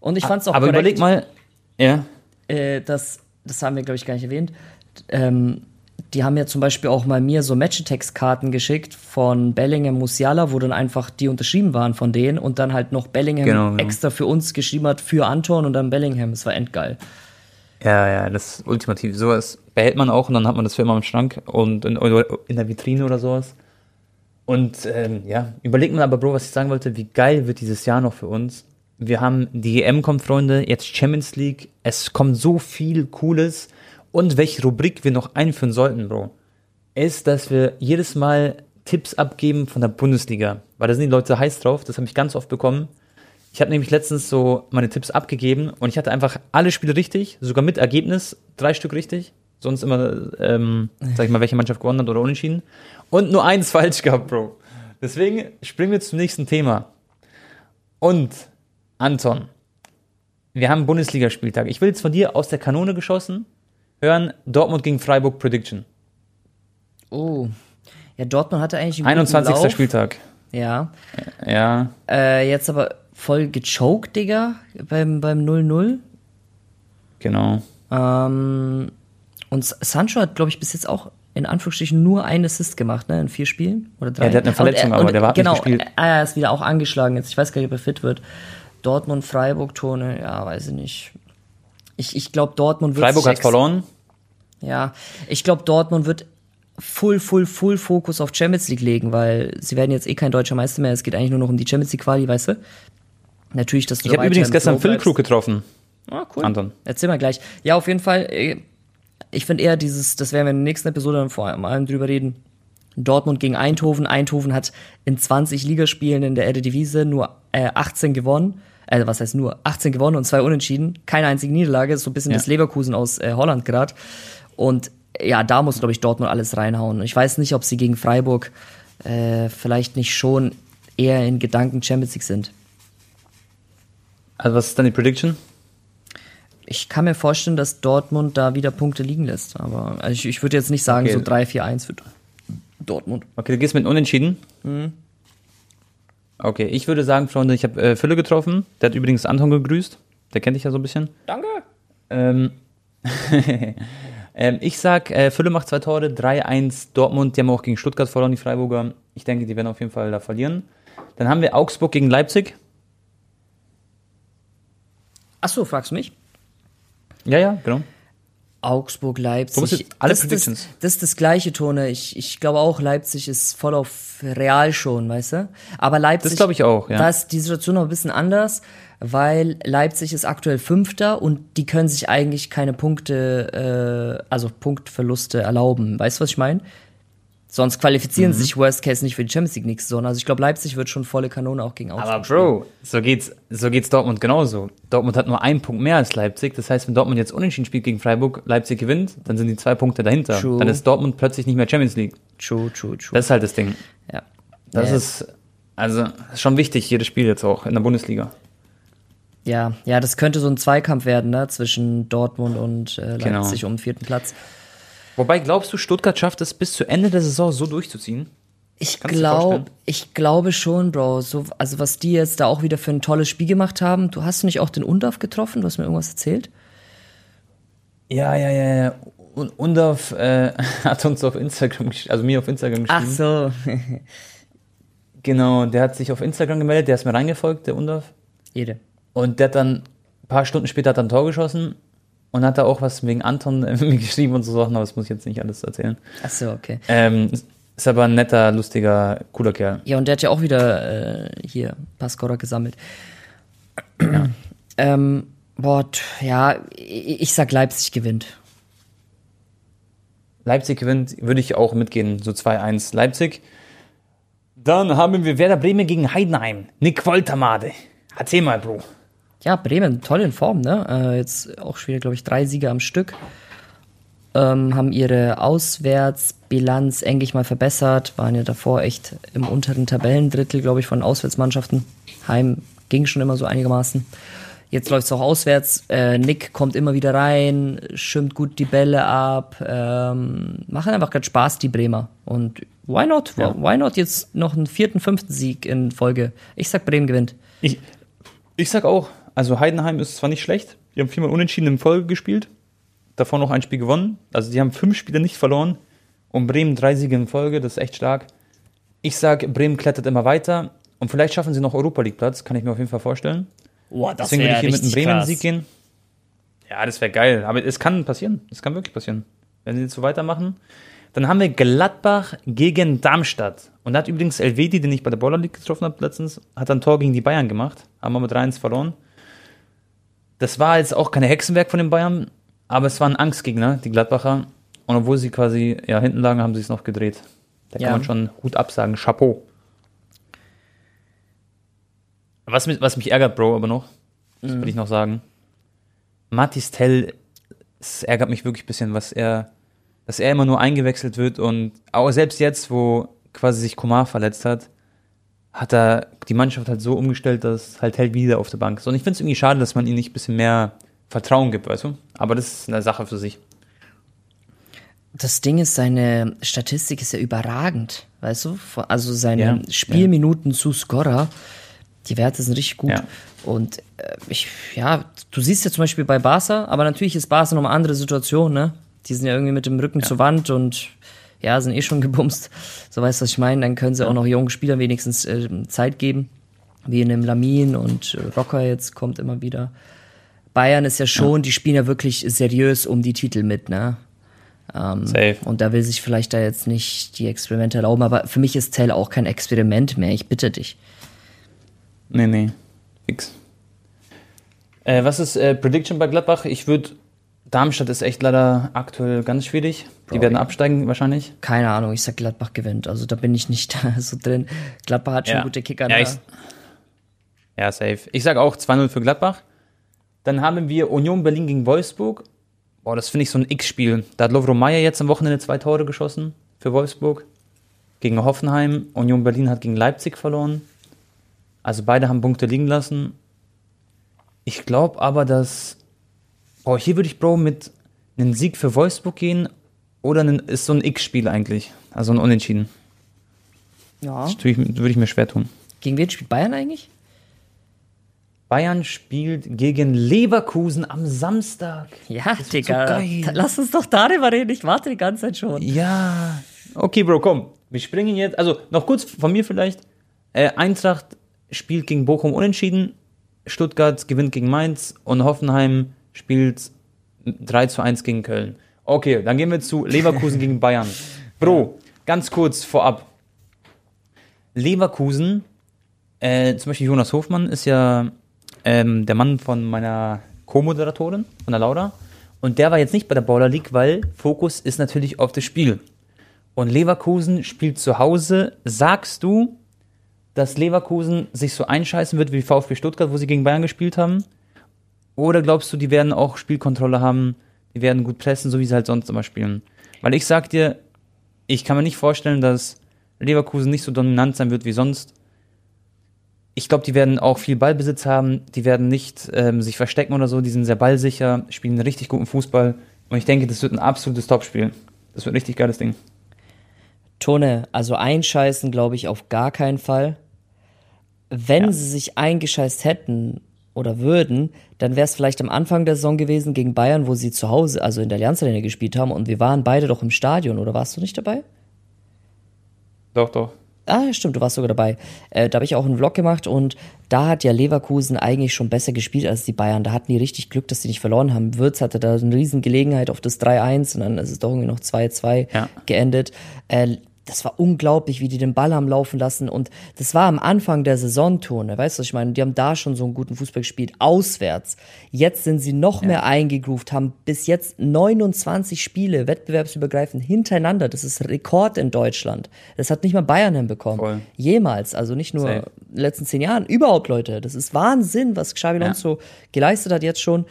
Und ich fand's auch Aber korrekt. überleg mal, ja, äh, dass, das haben wir, glaube ich, gar nicht erwähnt, ähm, die haben ja zum Beispiel auch mal mir so Match-Text-Karten geschickt von Bellingham Musiala, wo dann einfach die unterschrieben waren von denen und dann halt noch Bellingham Genau, genau. extra für uns geschrieben hat, für Anton und dann Bellingham. Das war endgeil. Ja, ja, das ist ultimativ. Sowas behält man auch und dann hat man das für immer im Schrank und in, in der Vitrine oder sowas. Und ähm, ja, überlegt man aber, Bro, was ich sagen wollte, wie geil wird dieses Jahr noch für uns. Wir haben die EM kommt, Freunde, jetzt Champions League. Es kommt so viel Cooles. Und welche Rubrik wir noch einführen sollten, Bro, ist, dass wir jedes Mal Tipps abgeben von der Bundesliga. Weil da sind die Leute heiß drauf, das habe ich ganz oft bekommen. Ich habe nämlich letztens so meine Tipps abgegeben und ich hatte einfach alle Spiele richtig, sogar mit Ergebnis, drei Stück richtig. Sonst immer, ähm, sag ich mal, welche Mannschaft gewonnen hat oder unentschieden. Und nur eins falsch gehabt, Bro. Deswegen springen wir zum nächsten Thema. Und, Anton, wir haben Bundesligaspieltag. Ich will jetzt von dir aus der Kanone geschossen hören, Dortmund gegen Freiburg Prediction. Oh. Ja, Dortmund hatte eigentlich einen guten 21. Lauf. Spieltag. Ja. Ja, Äh, jetzt aber voll gechoked, Digga, beim beim 0-0. genau. Ähm, und Sancho hat, glaube ich, bis jetzt auch in Anführungsstrichen nur einen Assist gemacht, ne, in vier Spielen oder drei. Ja, der hat eine Verletzung, äh, aber der war- hat nicht genau, gespielt. äh, er ist wieder auch angeschlagen jetzt. Ich weiß gar nicht, ob er fit wird. Dortmund, Freiburg, Tone, ja, weiß ich nicht. Ich, ich glaube, Dortmund wird Freiburg sich hat verloren. Ja, ich glaube, Dortmund wird full, full, full Fokus auf Champions League legen, weil sie werden jetzt eh kein deutscher Meister mehr. Es geht eigentlich nur noch um die Champions League Quali, weißt du? Natürlich, dass du Ich habe übrigens gestern Phil. Krug getroffen. Ah, cool. Anton. Erzähl mal gleich. Ja, auf jeden Fall. äh, Ich finde eher dieses, das werden wir in der nächsten Episode dann vor allem drüber reden. Dortmund gegen Eindhoven. Eindhoven hat in 20 Ligaspielen in der Eredivisie nur äh, 18 gewonnen. Äh, was heißt nur? 18 gewonnen und zwei Unentschieden. Keine einzige Niederlage. Ist so ein bisschen Ja. das Leverkusen aus äh, Holland gerade. Und ja, da muss, glaube ich, Dortmund alles reinhauen. Ich weiß nicht, ob sie gegen Freiburg äh, vielleicht nicht schon eher in Gedanken Champions League sind. Also was ist dann die Prediction? Ich kann mir vorstellen, dass Dortmund da wieder Punkte liegen lässt. Aber also ich, ich würde jetzt nicht sagen, Okay. so 3-4-1 für Dortmund. Okay, du gehst mit Unentschieden. Mhm. Okay, ich würde sagen, Freunde, ich habe äh, Fülle getroffen. Der hat übrigens Anton gegrüßt. Der kennt dich ja so ein bisschen. Danke. Ähm, ähm, ich sag, äh, Fülle macht zwei Tore, 3-1 Dortmund. Die haben auch gegen Stuttgart verloren, die Freiburger. Ich denke, die werden auf jeden Fall da verlieren. Dann haben wir Augsburg gegen Leipzig. Achso, fragst du mich? Ja, ja, genau. Augsburg, Du musst Leipzig. jetzt alle das, das, Predictions. das ist das gleiche, Tone. Ich, ich glaube auch, Leipzig ist voll auf Real schon, weißt du? Aber Leipzig. Das glaube ich auch, ja. Da ist die Situation noch ein bisschen anders, weil Leipzig ist aktuell Fünfter und die können sich eigentlich keine Punkte, äh, also Punktverluste erlauben. Weißt du, was ich meine? Sonst qualifizieren Mhm. sie sich Worst Case nicht für die Champions League nächste Saison. Also ich glaube, Leipzig wird schon volle Kanone auch gegen Augsburg. Aber Bro, so geht's, so geht's Dortmund genauso. Dortmund hat nur einen Punkt mehr als Leipzig. Das heißt, wenn Dortmund jetzt unentschieden spielt gegen Freiburg, Leipzig gewinnt, dann sind die zwei Punkte dahinter. True. Dann ist Dortmund plötzlich nicht mehr Champions League. True, true, true. Das ist halt das Ding. ja. Das Ja. ist, also, schon wichtig, jedes Spiel jetzt auch in der Bundesliga. Ja, ja, das könnte so ein Zweikampf werden, ne, zwischen Dortmund und äh, Genau. Leipzig um den vierten Platz. Wobei, glaubst du, Stuttgart schafft es bis zu Ende der Saison so durchzuziehen? Ich glaube, ich glaube schon, Bro. So, also was die jetzt da auch wieder für ein tolles Spiel gemacht haben. Du hast nicht auch den Undorf getroffen? Du hast mir irgendwas erzählt? Ja, ja, ja, ja. Und Undorf äh, hat uns auf Instagram, also mir auf Instagram geschrieben. so. Genau, der hat sich auf Instagram gemeldet, der ist mir reingefolgt, der Undorf. Jede. Und der hat dann, ein paar Stunden später hat er ein Tor geschossen und hat da auch was wegen Anton äh, geschrieben und so Sachen, aber das muss ich jetzt nicht alles erzählen. Ach so, okay. Ähm, ist aber ein netter, lustiger, cooler Kerl. Ja, und der hat ja auch wieder äh, hier Pascora gesammelt. ähm, boah, ja, ich, ich sag Leipzig gewinnt. Leipzig gewinnt, würde ich auch mitgehen, so 2-1 Leipzig. Dann haben wir Werder Bremen gegen Heidenheim. Nick Woltermade. Erzähl mal, Bro. Ja, Bremen, toll in Form, ne? Äh, jetzt auch schon wieder, glaube ich, drei Siege am Stück. Ähm, haben ihre Auswärtsbilanz endlich mal verbessert, waren ja davor echt im unteren Tabellendrittel, glaube ich, von Auswärtsmannschaften. Heim ging schon immer so einigermaßen. Jetzt läuft es auch auswärts. Äh, Nick kommt immer wieder rein, schirmt gut die Bälle ab, ähm, machen einfach gerade Spaß, die Bremer. Und why not? Ja. Why not jetzt noch einen vierten, fünften Sieg in Folge? Ich sag, Bremen gewinnt. Ich, ich sag auch, also Heidenheim ist zwar nicht schlecht, Die haben viermal unentschieden in Folge gespielt. Davon noch ein Spiel gewonnen. Also die haben fünf Spiele nicht verloren. Und Bremen drei Siege in Folge, das ist echt stark. Ich sage, Bremen klettert immer weiter. Und vielleicht schaffen sie noch Europa League Platz, kann ich mir auf jeden Fall vorstellen. Boah, das Deswegen würde ich hier mit einem. Bremen-Sieg gehen. Ja, das wäre geil. Aber es kann passieren. Es kann wirklich passieren. Wenn sie jetzt so weitermachen. Dann haben wir Gladbach gegen Darmstadt. Und da hat übrigens Elvedi, den ich bei der Baller League getroffen habe letztens, hat ein Tor gegen die Bayern gemacht. Haben wir mit 3-1 verloren. Das war jetzt auch keine Hexenwerk von den Bayern, aber es war ein Angstgegner, die Gladbacher. Und obwohl sie quasi ja, hinten lagen, haben sie es noch gedreht. Da Ja. kann man schon Hut absagen. Chapeau. Was mich, was mich ärgert, Bro, aber noch, das will ich noch sagen. Matis Tell, es ärgert mich wirklich ein bisschen, was er, dass er immer nur eingewechselt wird und auch selbst jetzt, wo quasi sich Komar verletzt hat, hat er die Mannschaft halt so umgestellt, dass halt Tell wieder auf der Bank ist. Und ich finde es irgendwie schade, dass man ihm nicht ein bisschen mehr Vertrauen gibt, weißt du? Aber das ist eine Sache für sich. Das Ding ist, seine Statistik ist ja überragend, weißt du? Also seine Ja, Spielminuten zu Scorer, die Werte sind richtig gut. Ja. Und äh, ich, ja, du siehst ja zum Beispiel bei Barca, aber natürlich ist Barca noch eine andere Situation, ne? Die sind ja irgendwie mit dem Rücken zur Wand und ja, sind eh schon gebumst. So weißt du, was ich meine? Dann können sie auch noch jungen Spielern wenigstens äh, Zeit geben, wie in dem Lamin und äh, Rocker jetzt kommt immer wieder. Bayern ist ja schon, die spielen ja wirklich seriös um die Titel mit, ne? Ähm, Safe. Und da will sich vielleicht da jetzt nicht die Experimente erlauben, aber für mich ist Tell auch kein Experiment mehr, ich bitte dich. Nee, nee. Fix. Äh, was ist äh, Prediction bei Gladbach? Ich würde. Darmstadt ist echt leider aktuell ganz schwierig. Die Bro, werden ja. absteigen wahrscheinlich. Keine Ahnung, ich sag Gladbach gewinnt, also da bin ich nicht so drin. Gladbach hat schon Ja. gute Kicker. Ja, ich, ja, safe. Ich sage auch 2-0 für Gladbach. Dann haben wir Union Berlin gegen Wolfsburg. Boah, das finde ich so ein X-Spiel. Da hat Lovro Meyer jetzt am Wochenende zwei Tore geschossen für Wolfsburg. Gegen Hoffenheim. Union Berlin hat gegen Leipzig verloren. Also beide haben Punkte liegen lassen. Ich glaube aber, dass. Boah, hier würde ich, Bro, mit einem Sieg für Wolfsburg gehen. Oder ein, ist so ein X-Spiel eigentlich. Also ein Unentschieden. ja. Das würde ich mir schwer tun. Gegen wen spielt Bayern eigentlich? Bayern spielt gegen Leverkusen am Samstag. Ja, wird Digga. so Lass uns doch darüber reden, ich warte die ganze Zeit schon. Ja. Okay, Bro, komm. Wir springen jetzt. Also, noch kurz von mir vielleicht. Äh, Eintracht spielt gegen Bochum unentschieden. Stuttgart gewinnt gegen Mainz. Und Hoffenheim spielt 3 zu 1 gegen Köln. Okay, dann gehen wir zu Leverkusen gegen Bayern. Bro, ganz kurz vorab. Leverkusen, äh, zum Beispiel Jonas Hofmann ist ja ähm, der Mann von meiner Co-Moderatorin, von der Laura. Und der war jetzt nicht bei der Baller League, weil Fokus ist natürlich auf das Spiel. Und Leverkusen spielt zu Hause. Sagst du, dass Leverkusen sich so einscheißen wird wie VfB Stuttgart, wo sie gegen Bayern gespielt haben? Oder glaubst du, die werden auch Spielkontrolle haben, die werden gut pressen, so wie sie halt sonst immer spielen? Weil ich sag dir, ich kann mir nicht vorstellen, dass Leverkusen nicht so dominant sein wird wie sonst. Ich glaube, die werden auch viel Ballbesitz haben, die werden nicht ähm, sich verstecken oder so, die sind sehr ballsicher, spielen richtig guten Fußball. Und ich denke, das wird ein absolutes Topspiel. Das wird ein richtig geiles Ding. Tone, also einscheißen glaube ich auf gar keinen Fall. Wenn Ja. sie sich eingescheißt hätten oder würden, dann wäre es vielleicht am Anfang der Saison gewesen gegen Bayern, wo sie zu Hause, also in der Allianz Arena gespielt haben und wir waren beide doch im Stadion, oder warst du nicht dabei? Doch, doch. Ah, stimmt, du warst sogar dabei. Äh, da habe ich auch einen Vlog gemacht und da hat ja Leverkusen eigentlich schon besser gespielt als die Bayern. Da hatten die richtig Glück, dass sie nicht verloren haben. Würz hatte da eine riesen Gelegenheit auf das 3-1 und dann ist es doch irgendwie noch 2-2 Ja. geendet. Äh, das war unglaublich, wie die den Ball haben laufen lassen und das war am Anfang der Saisontone, weißt du, was ich meine? Die haben da schon so einen guten Fußball gespielt, auswärts. Jetzt sind sie noch mehr eingegroovt, haben bis jetzt 29 Spiele wettbewerbsübergreifend hintereinander. Das ist Rekord in Deutschland. Das hat nicht mal Bayern hinbekommen. Voll. Jemals. Also nicht nur Safe. in den letzten zehn Jahren. Überhaupt, Leute. Das ist Wahnsinn, was Xabi Alonso geleistet hat jetzt schon.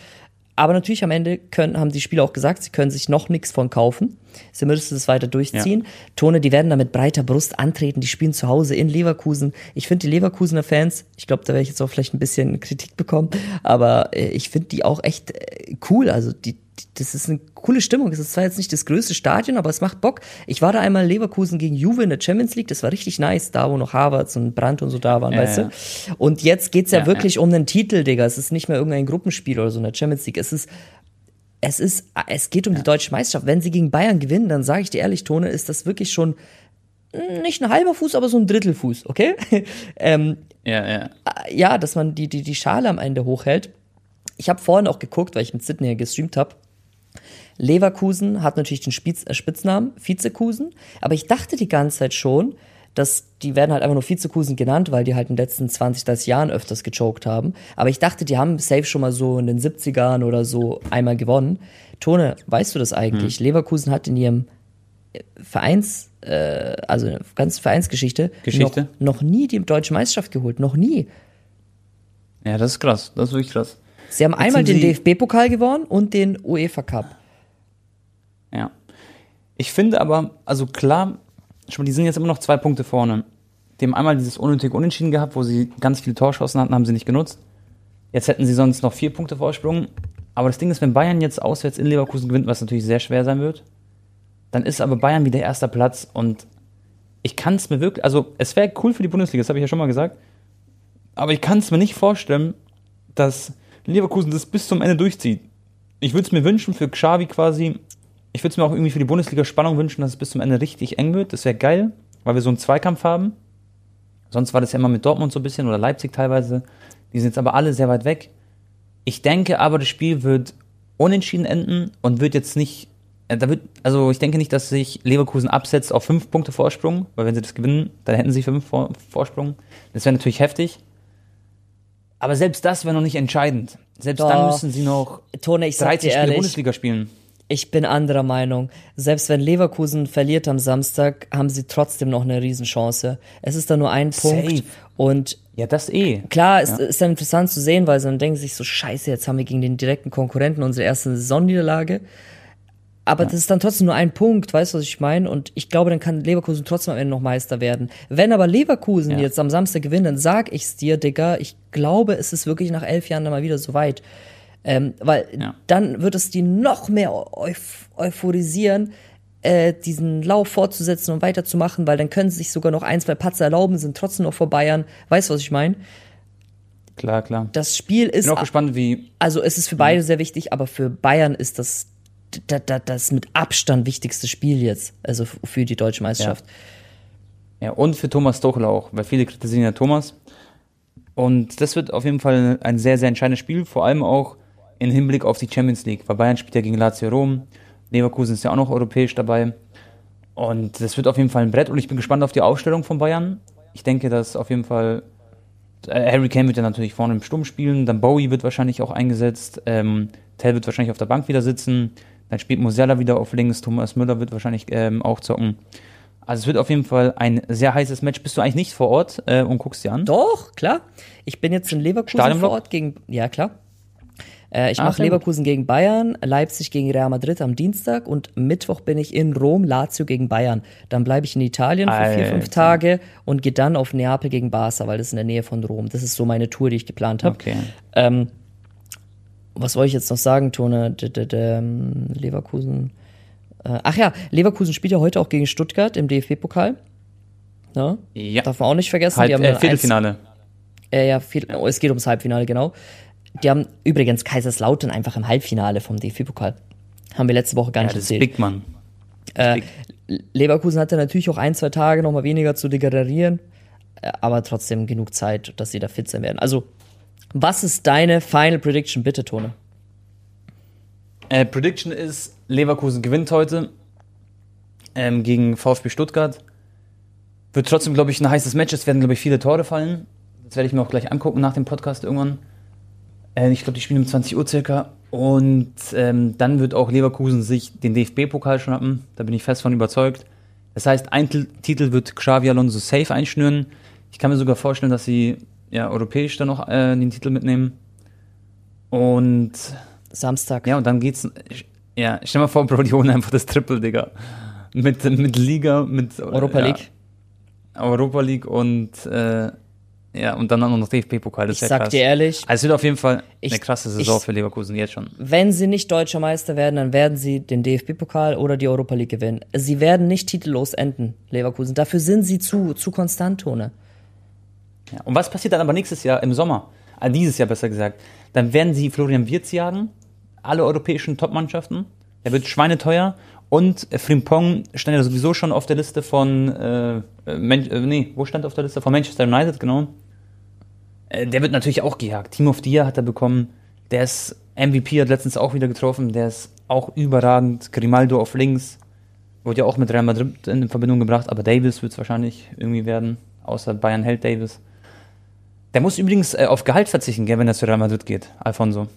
Aber natürlich am Ende können, haben die Spieler auch gesagt, sie können sich noch nichts von kaufen. Sie müssen es weiter durchziehen. Tone, die werden da mit breiter Brust antreten. Die spielen zu Hause in Leverkusen. Ich finde die Leverkusener Fans, ich glaube, da werde ich jetzt auch vielleicht ein bisschen Kritik bekommen, aber äh, ich finde die auch echt äh, cool. Also die, das ist eine coole Stimmung. Es ist zwar jetzt nicht das größte Stadion, aber es macht Bock. Ich war da einmal in Leverkusen gegen Juve in der Champions League. Das war richtig nice, da wo noch Havertz und Brandt und so da waren, Ja, weißt ja. du? Und jetzt geht's ja, Ja, wirklich um den Titel, Digga. Es ist nicht mehr irgendein Gruppenspiel oder so in der Champions League. Es ist es ist, es geht um die deutsche Meisterschaft. Wenn sie gegen Bayern gewinnen, dann sage ich dir ehrlich, Tone, ist das wirklich schon nicht ein halber Fuß, aber so ein Drittelfuß, okay? ähm, Ja, ja. ja, dass man die, die, die Schale am Ende hochhält. Ich habe vorhin auch geguckt, weil ich mit Sydney gestreamt habe. Leverkusen hat natürlich den Spitz, äh, Spitznamen Vizekusen, aber ich dachte die ganze Zeit schon, dass die werden halt einfach nur Vizekusen genannt, weil die halt in den letzten 20, 30 Jahren öfters gechoked haben. Aber ich dachte, die haben safe schon mal so in den 70ern oder so einmal gewonnen. Tone, weißt du das eigentlich? Leverkusen hat in ihrem äh, Vereins, äh, also in der ganzen Vereinsgeschichte Geschichte? Noch, noch nie die deutsche Meisterschaft geholt. Noch nie. Ja, das ist krass. Das ist wirklich krass. Sie haben einmal sind den DFB-Pokal gewonnen und den UEFA Cup. Ich finde aber, also klar, schon mal, die sind jetzt immer noch zwei Punkte vorne. Haben einmal dieses unnötige Unentschieden gehabt, wo sie ganz viele Torschancen hatten, haben sie nicht genutzt. Jetzt hätten sie sonst noch vier Punkte Vorsprung. Aber das Ding ist, wenn Bayern jetzt auswärts in Leverkusen gewinnt, was natürlich sehr schwer sein wird, dann ist aber Bayern wieder erster Platz und ich kann es mir wirklich, also es wäre cool für die Bundesliga, das habe ich ja schon mal gesagt, aber ich kann es mir nicht vorstellen, dass Leverkusen das bis zum Ende durchzieht. Ich würde es mir wünschen für Xavi quasi, ich würde es mir auch irgendwie für die Bundesliga Spannung wünschen, dass es bis zum Ende richtig eng wird. Das wäre geil, weil wir so einen Zweikampf haben. Sonst war das ja immer mit Dortmund so ein bisschen oder Leipzig teilweise. Die sind jetzt aber alle sehr weit weg. Ich denke aber, das Spiel wird unentschieden enden und wird jetzt nicht, äh, da wird, also ich denke nicht, dass sich Leverkusen absetzt auf fünf Punkte Vorsprung, weil wenn sie das gewinnen, dann hätten sie fünf Vor Vorsprung. Das wäre natürlich heftig. Aber selbst das wäre noch nicht entscheidend. Selbst dann Doch. müssen sie noch Tone, ich sag 13 dir Spiele ehrlich, Bundesliga spielen. Ich bin anderer Meinung. Selbst wenn Leverkusen verliert am Samstag, haben sie trotzdem noch eine Riesenchance. Es ist da nur ein Punkt. Safe. Und Ja, das eh. klar, es ist dann interessant zu sehen, weil sie dann denken sich so, scheiße, jetzt haben wir gegen den direkten Konkurrenten unsere erste Saisonniederlage. Aber das ist dann trotzdem nur ein Punkt, weißt du, was ich meine? Und ich glaube, dann kann Leverkusen trotzdem am Ende noch Meister werden. Wenn aber Leverkusen Ja. jetzt am Samstag gewinnt, dann sag ich's dir, Digga, ich glaube, es ist wirklich nach elf Jahren dann mal wieder so weit. Ähm, weil Ja. dann wird es die noch mehr euph euphorisieren, äh, diesen Lauf fortzusetzen und weiterzumachen, weil dann können sie sich sogar noch ein, zwei Patzer erlauben, sind trotzdem noch vor Bayern. Weißt du, was ich meine? Klar, klar. Das Spiel ist, Bin auch gespannt, wie. also es ist für beide sehr wichtig, aber für Bayern ist das da, da, das mit Abstand wichtigste Spiel jetzt, also für die deutsche Meisterschaft. Ja, und für Thomas Tuchel auch, weil viele kritisieren ja Thomas. Und das wird auf jeden Fall ein sehr, sehr entscheidendes Spiel, vor allem auch im Hinblick auf die Champions League, weil Bayern spielt ja gegen Lazio Rom, Leverkusen ist ja auch noch europäisch dabei. Und das wird auf jeden Fall ein Brett und ich bin gespannt auf die Aufstellung von Bayern. Ich denke, dass auf jeden Fall äh, Harry Kane wird ja natürlich vorne im Sturm spielen, dann Bowie wird wahrscheinlich auch eingesetzt, ähm, Tell wird wahrscheinlich auf der Bank wieder sitzen, dann spielt Musiala wieder auf links, Thomas Müller wird wahrscheinlich ähm, auch zocken. Also es wird auf jeden Fall ein sehr heißes Match. Bist du eigentlich nicht vor Ort äh, und guckst dir an? Doch, klar. Ich bin jetzt in Leverkusen vor Ort gegen, ja klar. Äh, ich Ah, mache gut. Leverkusen gegen Bayern, Leipzig gegen Real Madrid am Dienstag und Mittwoch bin ich in Rom, Lazio gegen Bayern. Dann bleibe ich in Italien für vier, fünf Alter. Tage und gehe dann auf Neapel gegen Barca, weil das ist in der Nähe von Rom. Das ist so meine Tour, die ich geplant habe. Okay. Ähm, was wollte ich jetzt noch sagen, Tone? D -d -d ähm, Leverkusen. Äh, ach ja, Leverkusen spielt ja heute auch gegen Stuttgart im DFB-Pokal. Ne? Ja. Darf man auch nicht vergessen. Halb, äh, eins- Viertelfinale. äh, ja, viel, oh, es geht ums Halbfinale, genau. Die haben übrigens Kaiserslautern einfach im Halbfinale vom DFB-Pokal. Haben wir letzte Woche gar Ja, nicht erzählt. Big Man. Äh, Leverkusen hatte natürlich auch ein, zwei Tage noch mal weniger zu degradieren, äh, aber trotzdem genug Zeit, dass sie da fit sein werden. Also, was ist deine Final Prediction, bitte, Tone? Äh, Prediction ist, Leverkusen gewinnt heute ähm, gegen VfB Stuttgart. Wird trotzdem, glaube ich, ein heißes Match. Es werden, glaube ich, viele Tore fallen. Das werde ich mir auch gleich angucken nach dem Podcast irgendwann. Äh, ich glaube, die spielen um 20 Uhr circa. Und ähm, dann wird auch Leverkusen sich den DFB-Pokal schnappen. Da bin ich fest von überzeugt. Das heißt, ein Titel wird Xavi Alonso safe einschnüren. Ich kann mir sogar vorstellen, dass sie ja, europäisch dann noch äh, den Titel mitnehmen. Und Samstag. ja, und dann geht's. Ja, stell mal vor, Bro, die holen einfach das Triple, Digga. Mit, mit Liga, mit Europa ja, League. Europa League und äh, Ja, und dann auch noch DFB-Pokal. Ich sag dir ehrlich. Also es wird auf jeden Fall Ich- eine krasse Saison ich- für Leverkusen jetzt schon. Wenn sie nicht deutscher Meister werden, dann werden sie den DFB-Pokal oder die Europa League gewinnen. Sie werden nicht titellos enden, Leverkusen. Dafür sind sie zu, zu konstant, Tone. Ja. Und was passiert dann aber nächstes Jahr im Sommer? Ah, dieses Jahr besser gesagt. Dann werden sie Florian Wirtz jagen, alle europäischen Top-Mannschaften. Er wird schweineteuer und Frimpong stand ja sowieso schon auf der Liste von, äh, äh, Man äh, nee, wo stand er auf der Liste? Von Manchester United, genau. Äh, der wird natürlich auch gejagt. Team of the Year hat er bekommen. Der ist MVP, hat letztens auch wieder getroffen. Der ist auch überragend. Grimaldo auf links. Wurde ja auch mit Real Madrid in Verbindung gebracht, aber Davis wird es wahrscheinlich irgendwie werden. Außer Bayern hält Davis. Der muss übrigens äh, auf Gehalt verzichten, gell, wenn er zu Real Madrid geht, Alfonso.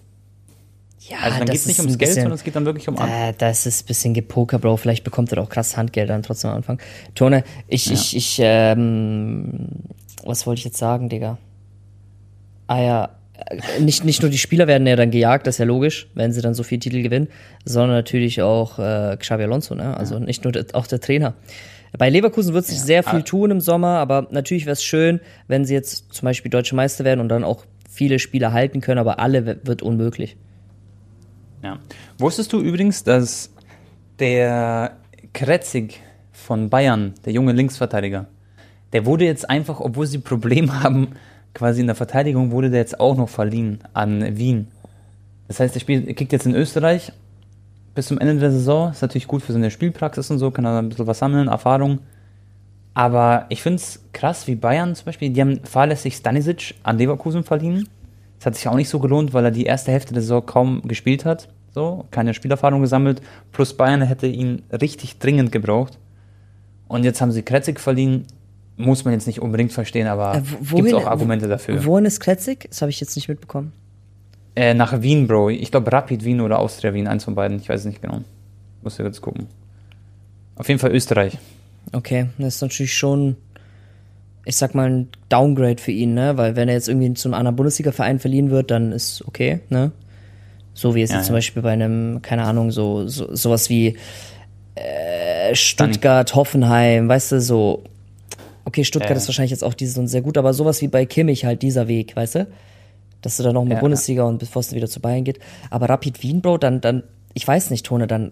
Ja, Also dann das geht es nicht ist ums Geld, bisschen- sondern es geht dann wirklich um an. Äh, das ist ein bisschen Gepoker, Bro. Vielleicht bekommt er doch krass Handgeld dann trotzdem am Anfang. Tone, ich, Ja. ich, ich, ähm, was wollte ich jetzt sagen, Digga? Ah ja, äh, nicht, nicht nur die Spieler werden ja dann gejagt, das ist ja logisch, wenn sie dann so viele Titel gewinnen, sondern natürlich auch äh, Xabi Alonso, ne? Also nicht nur der, auch der Trainer. Bei Leverkusen wird sich Ja. sehr viel Ah. tun im Sommer, aber natürlich wäre es schön, wenn sie jetzt zum Beispiel Deutsche Meister werden und dann auch viele Spieler halten können, aber alle wird unmöglich. Ja. Wusstest du übrigens, dass der Kretzig von Bayern, der junge Linksverteidiger, der wurde jetzt einfach, obwohl sie Probleme haben, quasi in der Verteidigung, wurde der jetzt auch noch verliehen an Wien. Das heißt, er, spielt, er kickt jetzt in Österreich bis zum Ende der Saison. Ist natürlich gut für seine Spielpraxis und so, kann er ein bisschen was sammeln, Erfahrung. Aber ich finde es krass, wie Bayern zum Beispiel, die haben fahrlässig Stanisic an Leverkusen verliehen. Das hat sich auch nicht so gelohnt, weil er die erste Hälfte der Saison kaum gespielt hat. So, keine Spielerfahrung gesammelt. Plus Bayern hätte ihn richtig dringend gebraucht. Und jetzt haben sie Kretzig verliehen. Muss man jetzt nicht unbedingt verstehen, aber Äh, gibt es auch Argumente dafür. Wohin ist Kletzig? Das habe ich jetzt nicht mitbekommen. Äh, nach Wien, Bro. Ich glaube Rapid Wien oder Austria Wien, eins von beiden. Ich weiß es nicht genau. Muss ja jetzt gucken. Auf jeden Fall Österreich. Okay, das ist natürlich schon, ich sag mal, ein Downgrade für ihn, ne? Weil wenn er jetzt irgendwie zu einem anderen Bundesliga-Verein verliehen wird, dann ist okay, ne? So wie es Ja, jetzt zum ja. Beispiel bei einem, keine Ahnung, so, so sowas wie äh, Stuttgart, Hoffenheim, weißt du, so. Okay, Stuttgart Ja. ist wahrscheinlich jetzt auch dieses und sehr gut, aber sowas wie bei Kimmich halt dieser Weg, weißt du? Dass du dann noch die Ja, Bundesliga und bevor es wieder zu Bayern geht. Aber Rapid Wien, Bro, dann, dann, ich weiß nicht, Tone, dann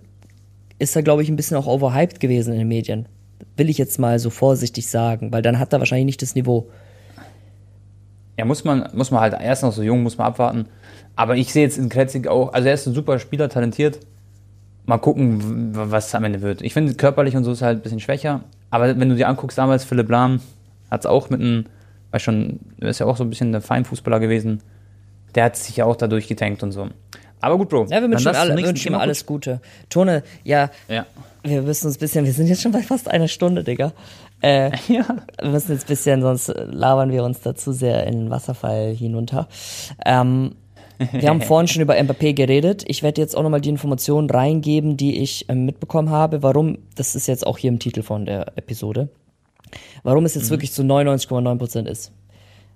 ist er, glaube ich, ein bisschen auch overhyped gewesen in den Medien. Will ich jetzt mal so vorsichtig sagen, weil dann hat er wahrscheinlich nicht das Niveau. Ja, muss man, muss man halt, er ist noch so jung, muss man abwarten. Aber ich sehe jetzt in Kretzig auch, also er ist ein super Spieler, talentiert. Mal gucken, was am Ende wird. Ich finde, körperlich und so ist er halt ein bisschen schwächer. Aber wenn du dir anguckst, damals Philipp Lahm hat es auch mit einem, weiß schon, er ist ja auch so ein bisschen der Feinfußballer gewesen. Der hat sich ja auch dadurch getankt und so. Aber gut, Bro. Ja, wir wünschen, alle, wünschen ihm alles Gute. Tone, ja, Ja. wir müssen uns ein bisschen, wir sind jetzt schon bei fast einer Stunde, Digga. Äh, ja. wir müssen jetzt ein bisschen, sonst labern wir uns dazu sehr in den Wasserfall hinunter. Ähm, wir haben vorhin schon über Mbappé geredet. Ich werde jetzt auch nochmal die Informationen reingeben, die ich ähm, mitbekommen habe. Warum, das ist jetzt auch hier im Titel von der Episode, warum es jetzt wirklich zu 99,9% ist.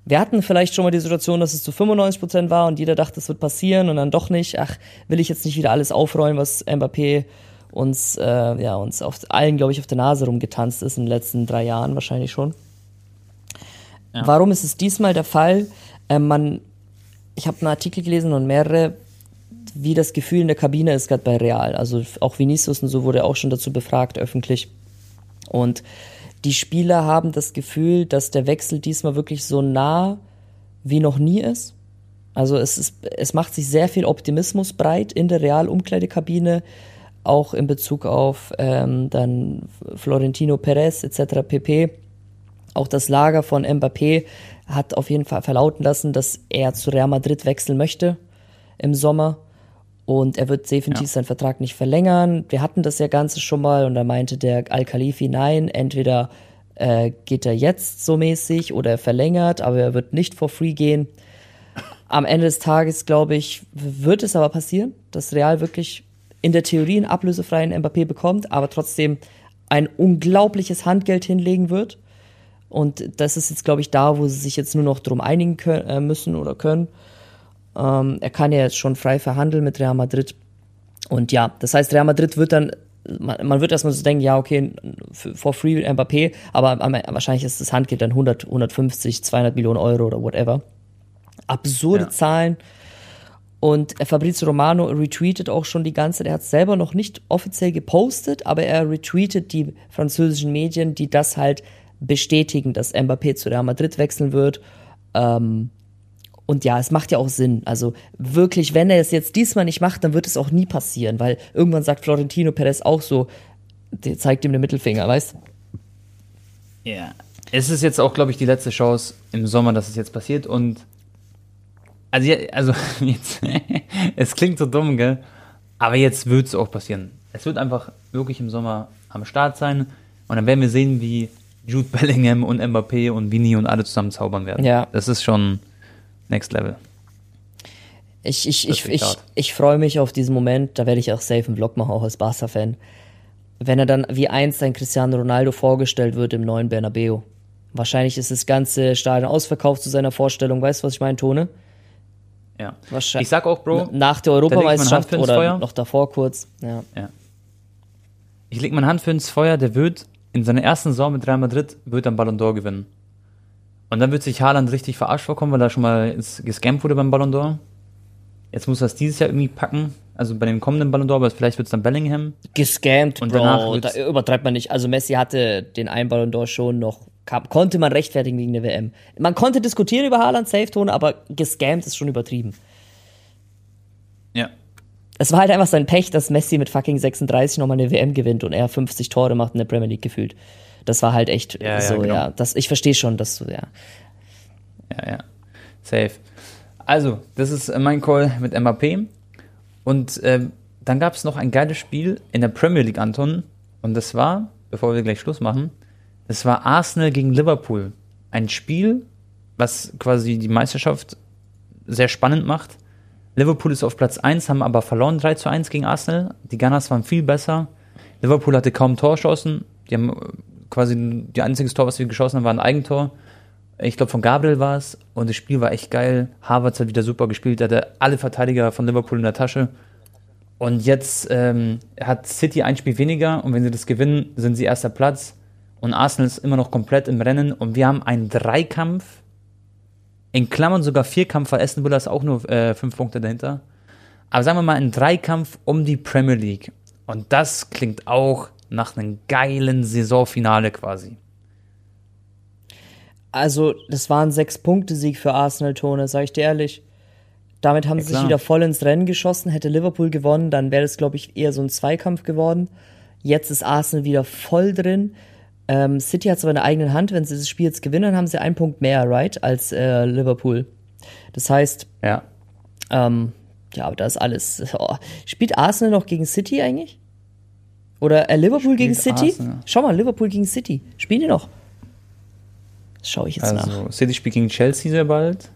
Wir hatten vielleicht schon mal die Situation, dass es zu 95% war und jeder dachte, es wird passieren und dann doch nicht. Ach, will ich jetzt nicht wieder alles aufrollen, was Mbappé uns, äh, ja, uns auf allen, glaube ich, auf der Nase rumgetanzt ist in den letzten drei Jahren wahrscheinlich schon. Warum ist es diesmal der Fall? Äh, man, ich habe einen Artikel gelesen und mehrere, wie das Gefühl in der Kabine ist gerade bei Real. Also auch Vinicius und so wurde auch schon dazu befragt öffentlich. Und die Spieler haben das Gefühl, dass der Wechsel diesmal wirklich so nah wie noch nie ist. Also es, ist, es macht sich sehr viel Optimismus breit in der Real-Umkleidekabine, auch in Bezug auf ähm, dann Florentino Perez etc. pp. Auch das Lager von Mbappé hat auf jeden Fall verlauten lassen, dass er zu Real Madrid wechseln möchte im Sommer. Und er wird definitiv Ja. seinen Vertrag nicht verlängern. Wir hatten das ja Ganze schon mal und da meinte der Al-Khalifi, nein, entweder äh, geht er jetzt so mäßig oder er verlängert, aber er wird nicht for free gehen. Am Ende des Tages, glaube ich, wird es aber passieren, dass Real wirklich in der Theorie einen ablösefreien Mbappé bekommt, aber trotzdem ein unglaubliches Handgeld hinlegen wird. Und das ist jetzt, glaube ich, da, wo sie sich jetzt nur noch drum einigen können, äh, müssen oder können. Ähm, er kann ja jetzt schon frei verhandeln mit Real Madrid. Und ja, das heißt, Real Madrid wird dann man, man wird erstmal so denken, ja, okay, for free Mbappé, aber wahrscheinlich ist das Handgeld dann 100, 150, 200 Millionen Euro oder whatever. Absurde ja. Zahlen. Und Fabrizio Romano retweetet auch schon die ganze, er hat es selber noch nicht offiziell gepostet, aber er retweetet die französischen Medien, die das halt bestätigen, dass Mbappé zu Real Madrid wechseln wird. Ähm, und ja, es macht ja auch Sinn. Also wirklich, wenn er es jetzt diesmal nicht macht, dann wird es auch nie passieren, weil irgendwann sagt Florentino Perez auch so, der zeigt ihm den Mittelfinger, weißt Ja. Yeah. Es ist jetzt auch, glaube ich, die letzte Chance im Sommer, dass es jetzt passiert und also, also jetzt, es klingt so dumm, gell? Aber jetzt wird es auch passieren. Es wird einfach wirklich im Sommer am Start sein und dann werden wir sehen, wie Jude Bellingham und Mbappé und Vini und alle zusammen zaubern werden. Ja. Das ist schon Next Level. Ich, ich, ich, ich, ich freue mich auf diesen Moment, da werde ich auch safe einen Vlog machen, auch als Barca-Fan. Wenn er dann wie einst ein Cristiano Ronaldo vorgestellt wird im neuen Bernabeu. Wahrscheinlich ist das ganze Stadion ausverkauft zu seiner Vorstellung. Weißt du, was ich meine, Tone? Ja. Wahrscheinlich. Ich sag auch, Bro. Nach der Europameisterschaft oder Feuer. noch davor kurz. Ja. ja. Ich leg meine Hand für ins Feuer, der wird in seiner ersten Saison mit Real Madrid wird dann Ballon d'Or gewinnen. Und dann wird sich Haaland richtig verarscht vorkommen, weil er schon mal gescampt wurde beim Ballon d'Or. Jetzt muss er es dieses Jahr irgendwie packen, also bei dem kommenden Ballon d'Or, aber vielleicht wird es dann Bellingham. Gescampt, und Bro, da übertreibt man nicht. Also Messi hatte den einen Ballon d'Or schon noch, kam, konnte man rechtfertigen wegen der WM. Man konnte diskutieren über Haaland, Safe-Tone, aber gescampt ist schon übertrieben. Es war halt einfach sein Pech, dass Messi mit fucking 36 nochmal eine WM gewinnt und er 50 Tore macht in der Premier League gefühlt. Das war halt echt ja, so, ja. Genau. ja das, ich verstehe schon, dass du, ja. Ja, ja. Safe. Also, das ist mein Call mit MAP. Und äh, dann gab es noch ein geiles Spiel in der Premier League, Anton. Und das war, bevor wir gleich Schluss machen, das war Arsenal gegen Liverpool. Ein Spiel, was quasi die Meisterschaft sehr spannend macht. Liverpool ist auf Platz 1, haben aber verloren 3 zu 1 gegen Arsenal. Die Gunners waren viel besser. Liverpool hatte kaum Torschancen. Die haben quasi, die einzige Tor, was wir geschossen haben, war ein Eigentor. Ich glaube, von Gabriel war es. Und das Spiel war echt geil. Harvards hat wieder super gespielt. Er hatte alle Verteidiger von Liverpool in der Tasche. Und jetzt ähm, hat City ein Spiel weniger. Und wenn sie das gewinnen, sind sie erster Platz. Und Arsenal ist immer noch komplett im Rennen. Und wir haben einen Dreikampf in Klammern sogar Vierkampf, weil Aston Villa ist auch nur äh, fünf Punkte dahinter. Aber sagen wir mal ein Dreikampf um die Premier League. Und das klingt auch nach einem geilen Saisonfinale quasi. Also, das war ein Sechs-Punkte-Sieg für Arsenal, Tone, sag ich dir ehrlich. Damit haben ja, sie sich wieder voll ins Rennen geschossen. Hätte Liverpool gewonnen, dann wäre es, glaube ich, eher so ein Zweikampf geworden. Jetzt ist Arsenal wieder voll drin. Ähm, City hat es aber in der eigenen Hand. Wenn sie das Spiel jetzt gewinnen, haben sie einen Punkt mehr, right, als äh, Liverpool. Das heißt, ja, ähm, ja, aber das ist alles. Oh. Spielt Arsenal noch gegen City eigentlich? Oder äh, Liverpool Spielt gegen City? Arsenal. Schau mal, Liverpool gegen City. Spielen die noch? Das schaue ich jetzt also, nach. Also, City spielt gegen Chelsea sehr bald.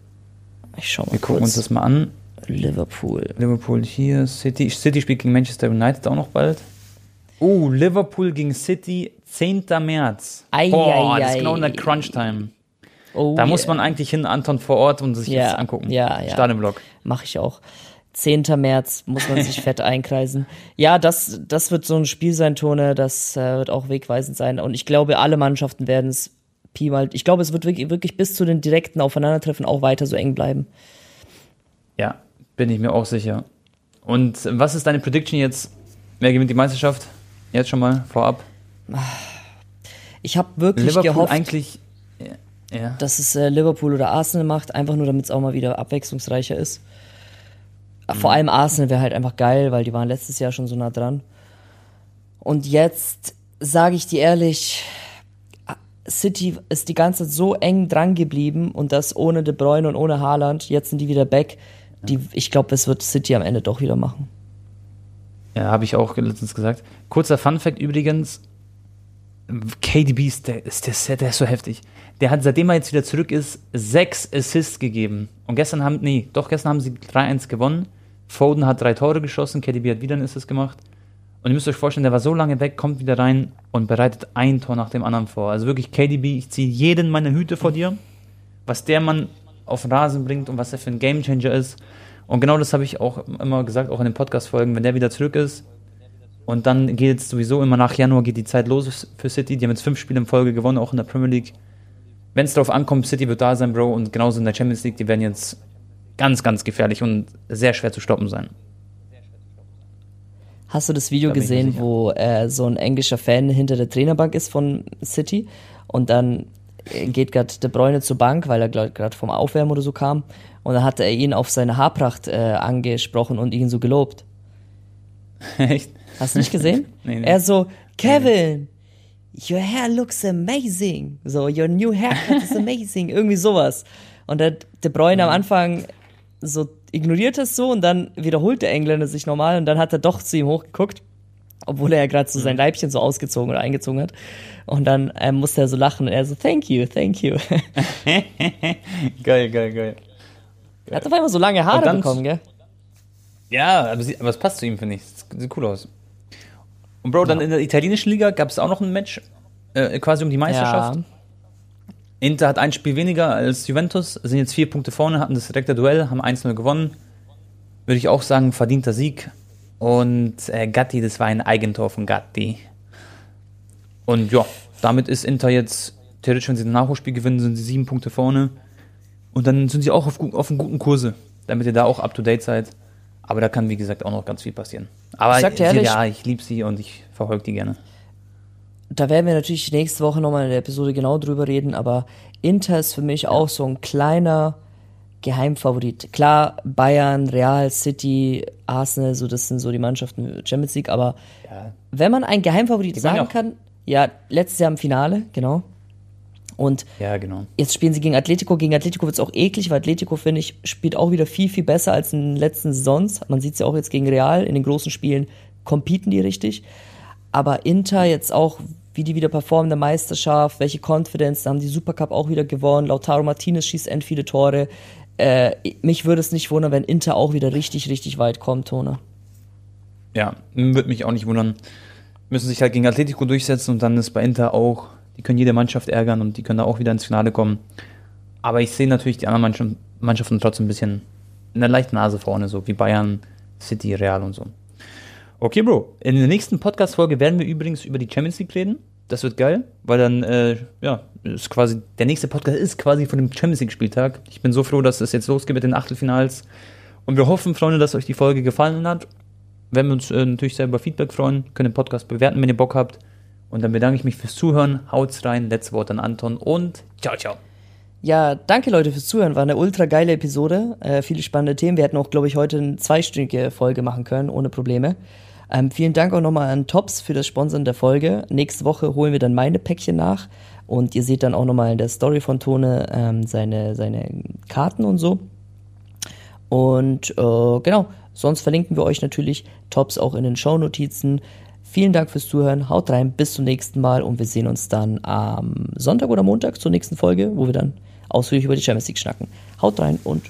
Ich schau mal Wir gucken uns das mal an. Liverpool. Liverpool hier, City. City spielt gegen Manchester United auch noch bald. Oh, Liverpool gegen City, 10. März. Ei, Boah, ei, das ist genau in der Crunch-Time. Oh, da yeah. muss man eigentlich hin, Anton, vor Ort und sich ja, das angucken. Ja, ja. Stadionblock. Mach ich auch. 10. März muss man sich fett einkreisen. Ja, das, das wird so ein Spiel sein, Tone. Das äh, wird auch wegweisend sein. Und ich glaube, alle Mannschaften werden es Pi mal. Ich glaube, es wird wirklich, wirklich bis zu den direkten Aufeinandertreffen auch weiter so eng bleiben. Ja, bin ich mir auch sicher. Und was ist deine Prediction jetzt? Wer gewinnt die Meisterschaft? Jetzt schon mal vorab. Ich habe wirklich Liverpool gehofft, eigentlich, ja. dass es äh, Liverpool oder Arsenal macht, einfach nur damit es auch mal wieder abwechslungsreicher ist. Mhm. Vor allem Arsenal wäre halt einfach geil, weil die waren letztes Jahr schon so nah dran. Und jetzt sage ich dir ehrlich, City ist die ganze Zeit so eng dran geblieben und das ohne De Bruyne und ohne Haaland. Jetzt sind die wieder back. Die, ich glaube, es wird City am Ende doch wieder machen. Ja, habe ich auch letztens gesagt. Kurzer Fun-Fact übrigens: KDB ist der, ist der, der ist so heftig. Der hat, seitdem er jetzt wieder zurück ist, sechs Assists gegeben. Und gestern haben, nee, doch gestern haben sie 3-1 gewonnen. Foden hat drei Tore geschossen, KDB hat wieder einen Assist gemacht. Und ihr müsst euch vorstellen, der war so lange weg, kommt wieder rein und bereitet ein Tor nach dem anderen vor. Also wirklich, KDB, ich ziehe jeden meiner Hüte vor dir. Was der Mann auf den Rasen bringt und was er für ein Gamechanger ist. Und genau das habe ich auch immer gesagt, auch in den Podcast-Folgen, wenn der wieder zurück ist, Und dann geht es sowieso immer nach Januar geht die Zeit los für City. Die haben jetzt fünf Spiele in Folge gewonnen, auch in der Premier League. Wenn es darauf ankommt, City wird da sein, Bro. Und genauso in der Champions League, die werden jetzt ganz, ganz gefährlich und sehr schwer zu stoppen sein. Hast du das Video da gesehen, wo äh, so ein englischer Fan hinter der Trainerbank ist von City und dann geht gerade De Bruyne zur Bank, weil er gerade vom Aufwärmen oder so kam und dann hat er ihn auf seine Haarpracht äh, angesprochen und ihn so gelobt. Echt? Hast du nicht gesehen? nee, nee. Er so, Kevin, your hair looks amazing. So, your new haircut is amazing. Irgendwie sowas. Und der De Bruyne am Anfang so ignoriert es so und dann wiederholt der Engländer sich normal und dann hat er doch zu ihm hochgeguckt, obwohl er ja gerade so sein. Leibchen so ausgezogen oder eingezogen hat. Und dann äh, musste er so lachen und er so, thank you, thank you. geil, geil, geil. Er hat auf einmal so lange Haare bekommen, gell? Ja, aber, sie, aber es passt zu ihm, finde ich. Sieht cool aus. Und Bro, dann ja. in der italienischen Liga gab es auch noch ein Match, äh, quasi um die Meisterschaft. Ja. Inter hat ein Spiel weniger als Juventus, sind jetzt vier Punkte vorne, hatten das direkte Duell, haben 1-0 gewonnen. Würde ich auch sagen, verdienter Sieg. Und äh, Gatti, das war ein Eigentor von Gatti. Und ja, damit ist Inter jetzt, theoretisch, wenn sie ein Nachholspiel gewinnen, sind sie sieben Punkte vorne. Und dann sind sie auch auf, auf einem guten Kurse, damit ihr da auch up to date seid. Aber da kann, wie gesagt, auch noch ganz viel passieren. Aber ich, ehrlich, ja, ich liebe sie und ich verfolge die gerne. Da werden wir natürlich nächste Woche nochmal in der Episode genau drüber reden, aber Inter ist für mich ja. auch so ein kleiner Geheimfavorit. Klar, Bayern, Real, City, Arsenal, so das sind so die Mannschaften Champions League, aber ja. wenn man ein Geheimfavorit sagen kann, ja, letztes Jahr im Finale, genau. Und ja, genau. jetzt spielen sie gegen Atletico. Gegen Atletico wird es auch eklig, weil Atletico, finde ich, spielt auch wieder viel, viel besser als in den letzten Saisons. Man sieht es ja auch jetzt gegen Real. In den großen Spielen competen die richtig. Aber Inter jetzt auch, wie die wieder performen in der Meisterschaft, welche Confidence, da haben die Supercup auch wieder gewonnen. Lautaro Martinez schießt end viele Tore. Äh, mich würde es nicht wundern, wenn Inter auch wieder richtig, richtig weit kommt, Tone. Ja, würde mich auch nicht wundern. Müssen sich halt gegen Atletico durchsetzen und dann ist bei Inter auch die können jede Mannschaft ärgern und die können da auch wieder ins Finale kommen. Aber ich sehe natürlich die anderen Mannschaften trotzdem ein bisschen in der leichten Nase vorne, so wie Bayern, City, Real und so. Okay, Bro. In der nächsten Podcast-Folge werden wir übrigens über die Champions League reden. Das wird geil, weil dann, äh, ja, ist quasi, der nächste Podcast ist quasi von dem Champions League-Spieltag. Ich bin so froh, dass es jetzt losgeht mit den Achtelfinals. Und wir hoffen, Freunde, dass euch die Folge gefallen hat. Werden wir uns äh, natürlich sehr über Feedback freuen. Können den Podcast bewerten, wenn ihr Bock habt. Und dann bedanke ich mich fürs Zuhören. Haut's rein. Letztes Wort an Anton und ciao, ciao. Ja, danke Leute fürs Zuhören. War eine ultra geile Episode. Äh, viele spannende Themen. Wir hätten auch, glaube ich, heute eine zweistündige Folge machen können, ohne Probleme. Ähm, vielen Dank auch nochmal an Tops für das Sponsern der Folge. Nächste Woche holen wir dann meine Päckchen nach. Und ihr seht dann auch nochmal in der Story von Tone ähm, seine, seine Karten und so. Und äh, genau, sonst verlinken wir euch natürlich Tops auch in den Shownotizen. Vielen Dank fürs Zuhören. Haut rein. Bis zum nächsten Mal. Und wir sehen uns dann am Sonntag oder Montag zur nächsten Folge, wo wir dann ausführlich über die Champions League schnacken. Haut rein und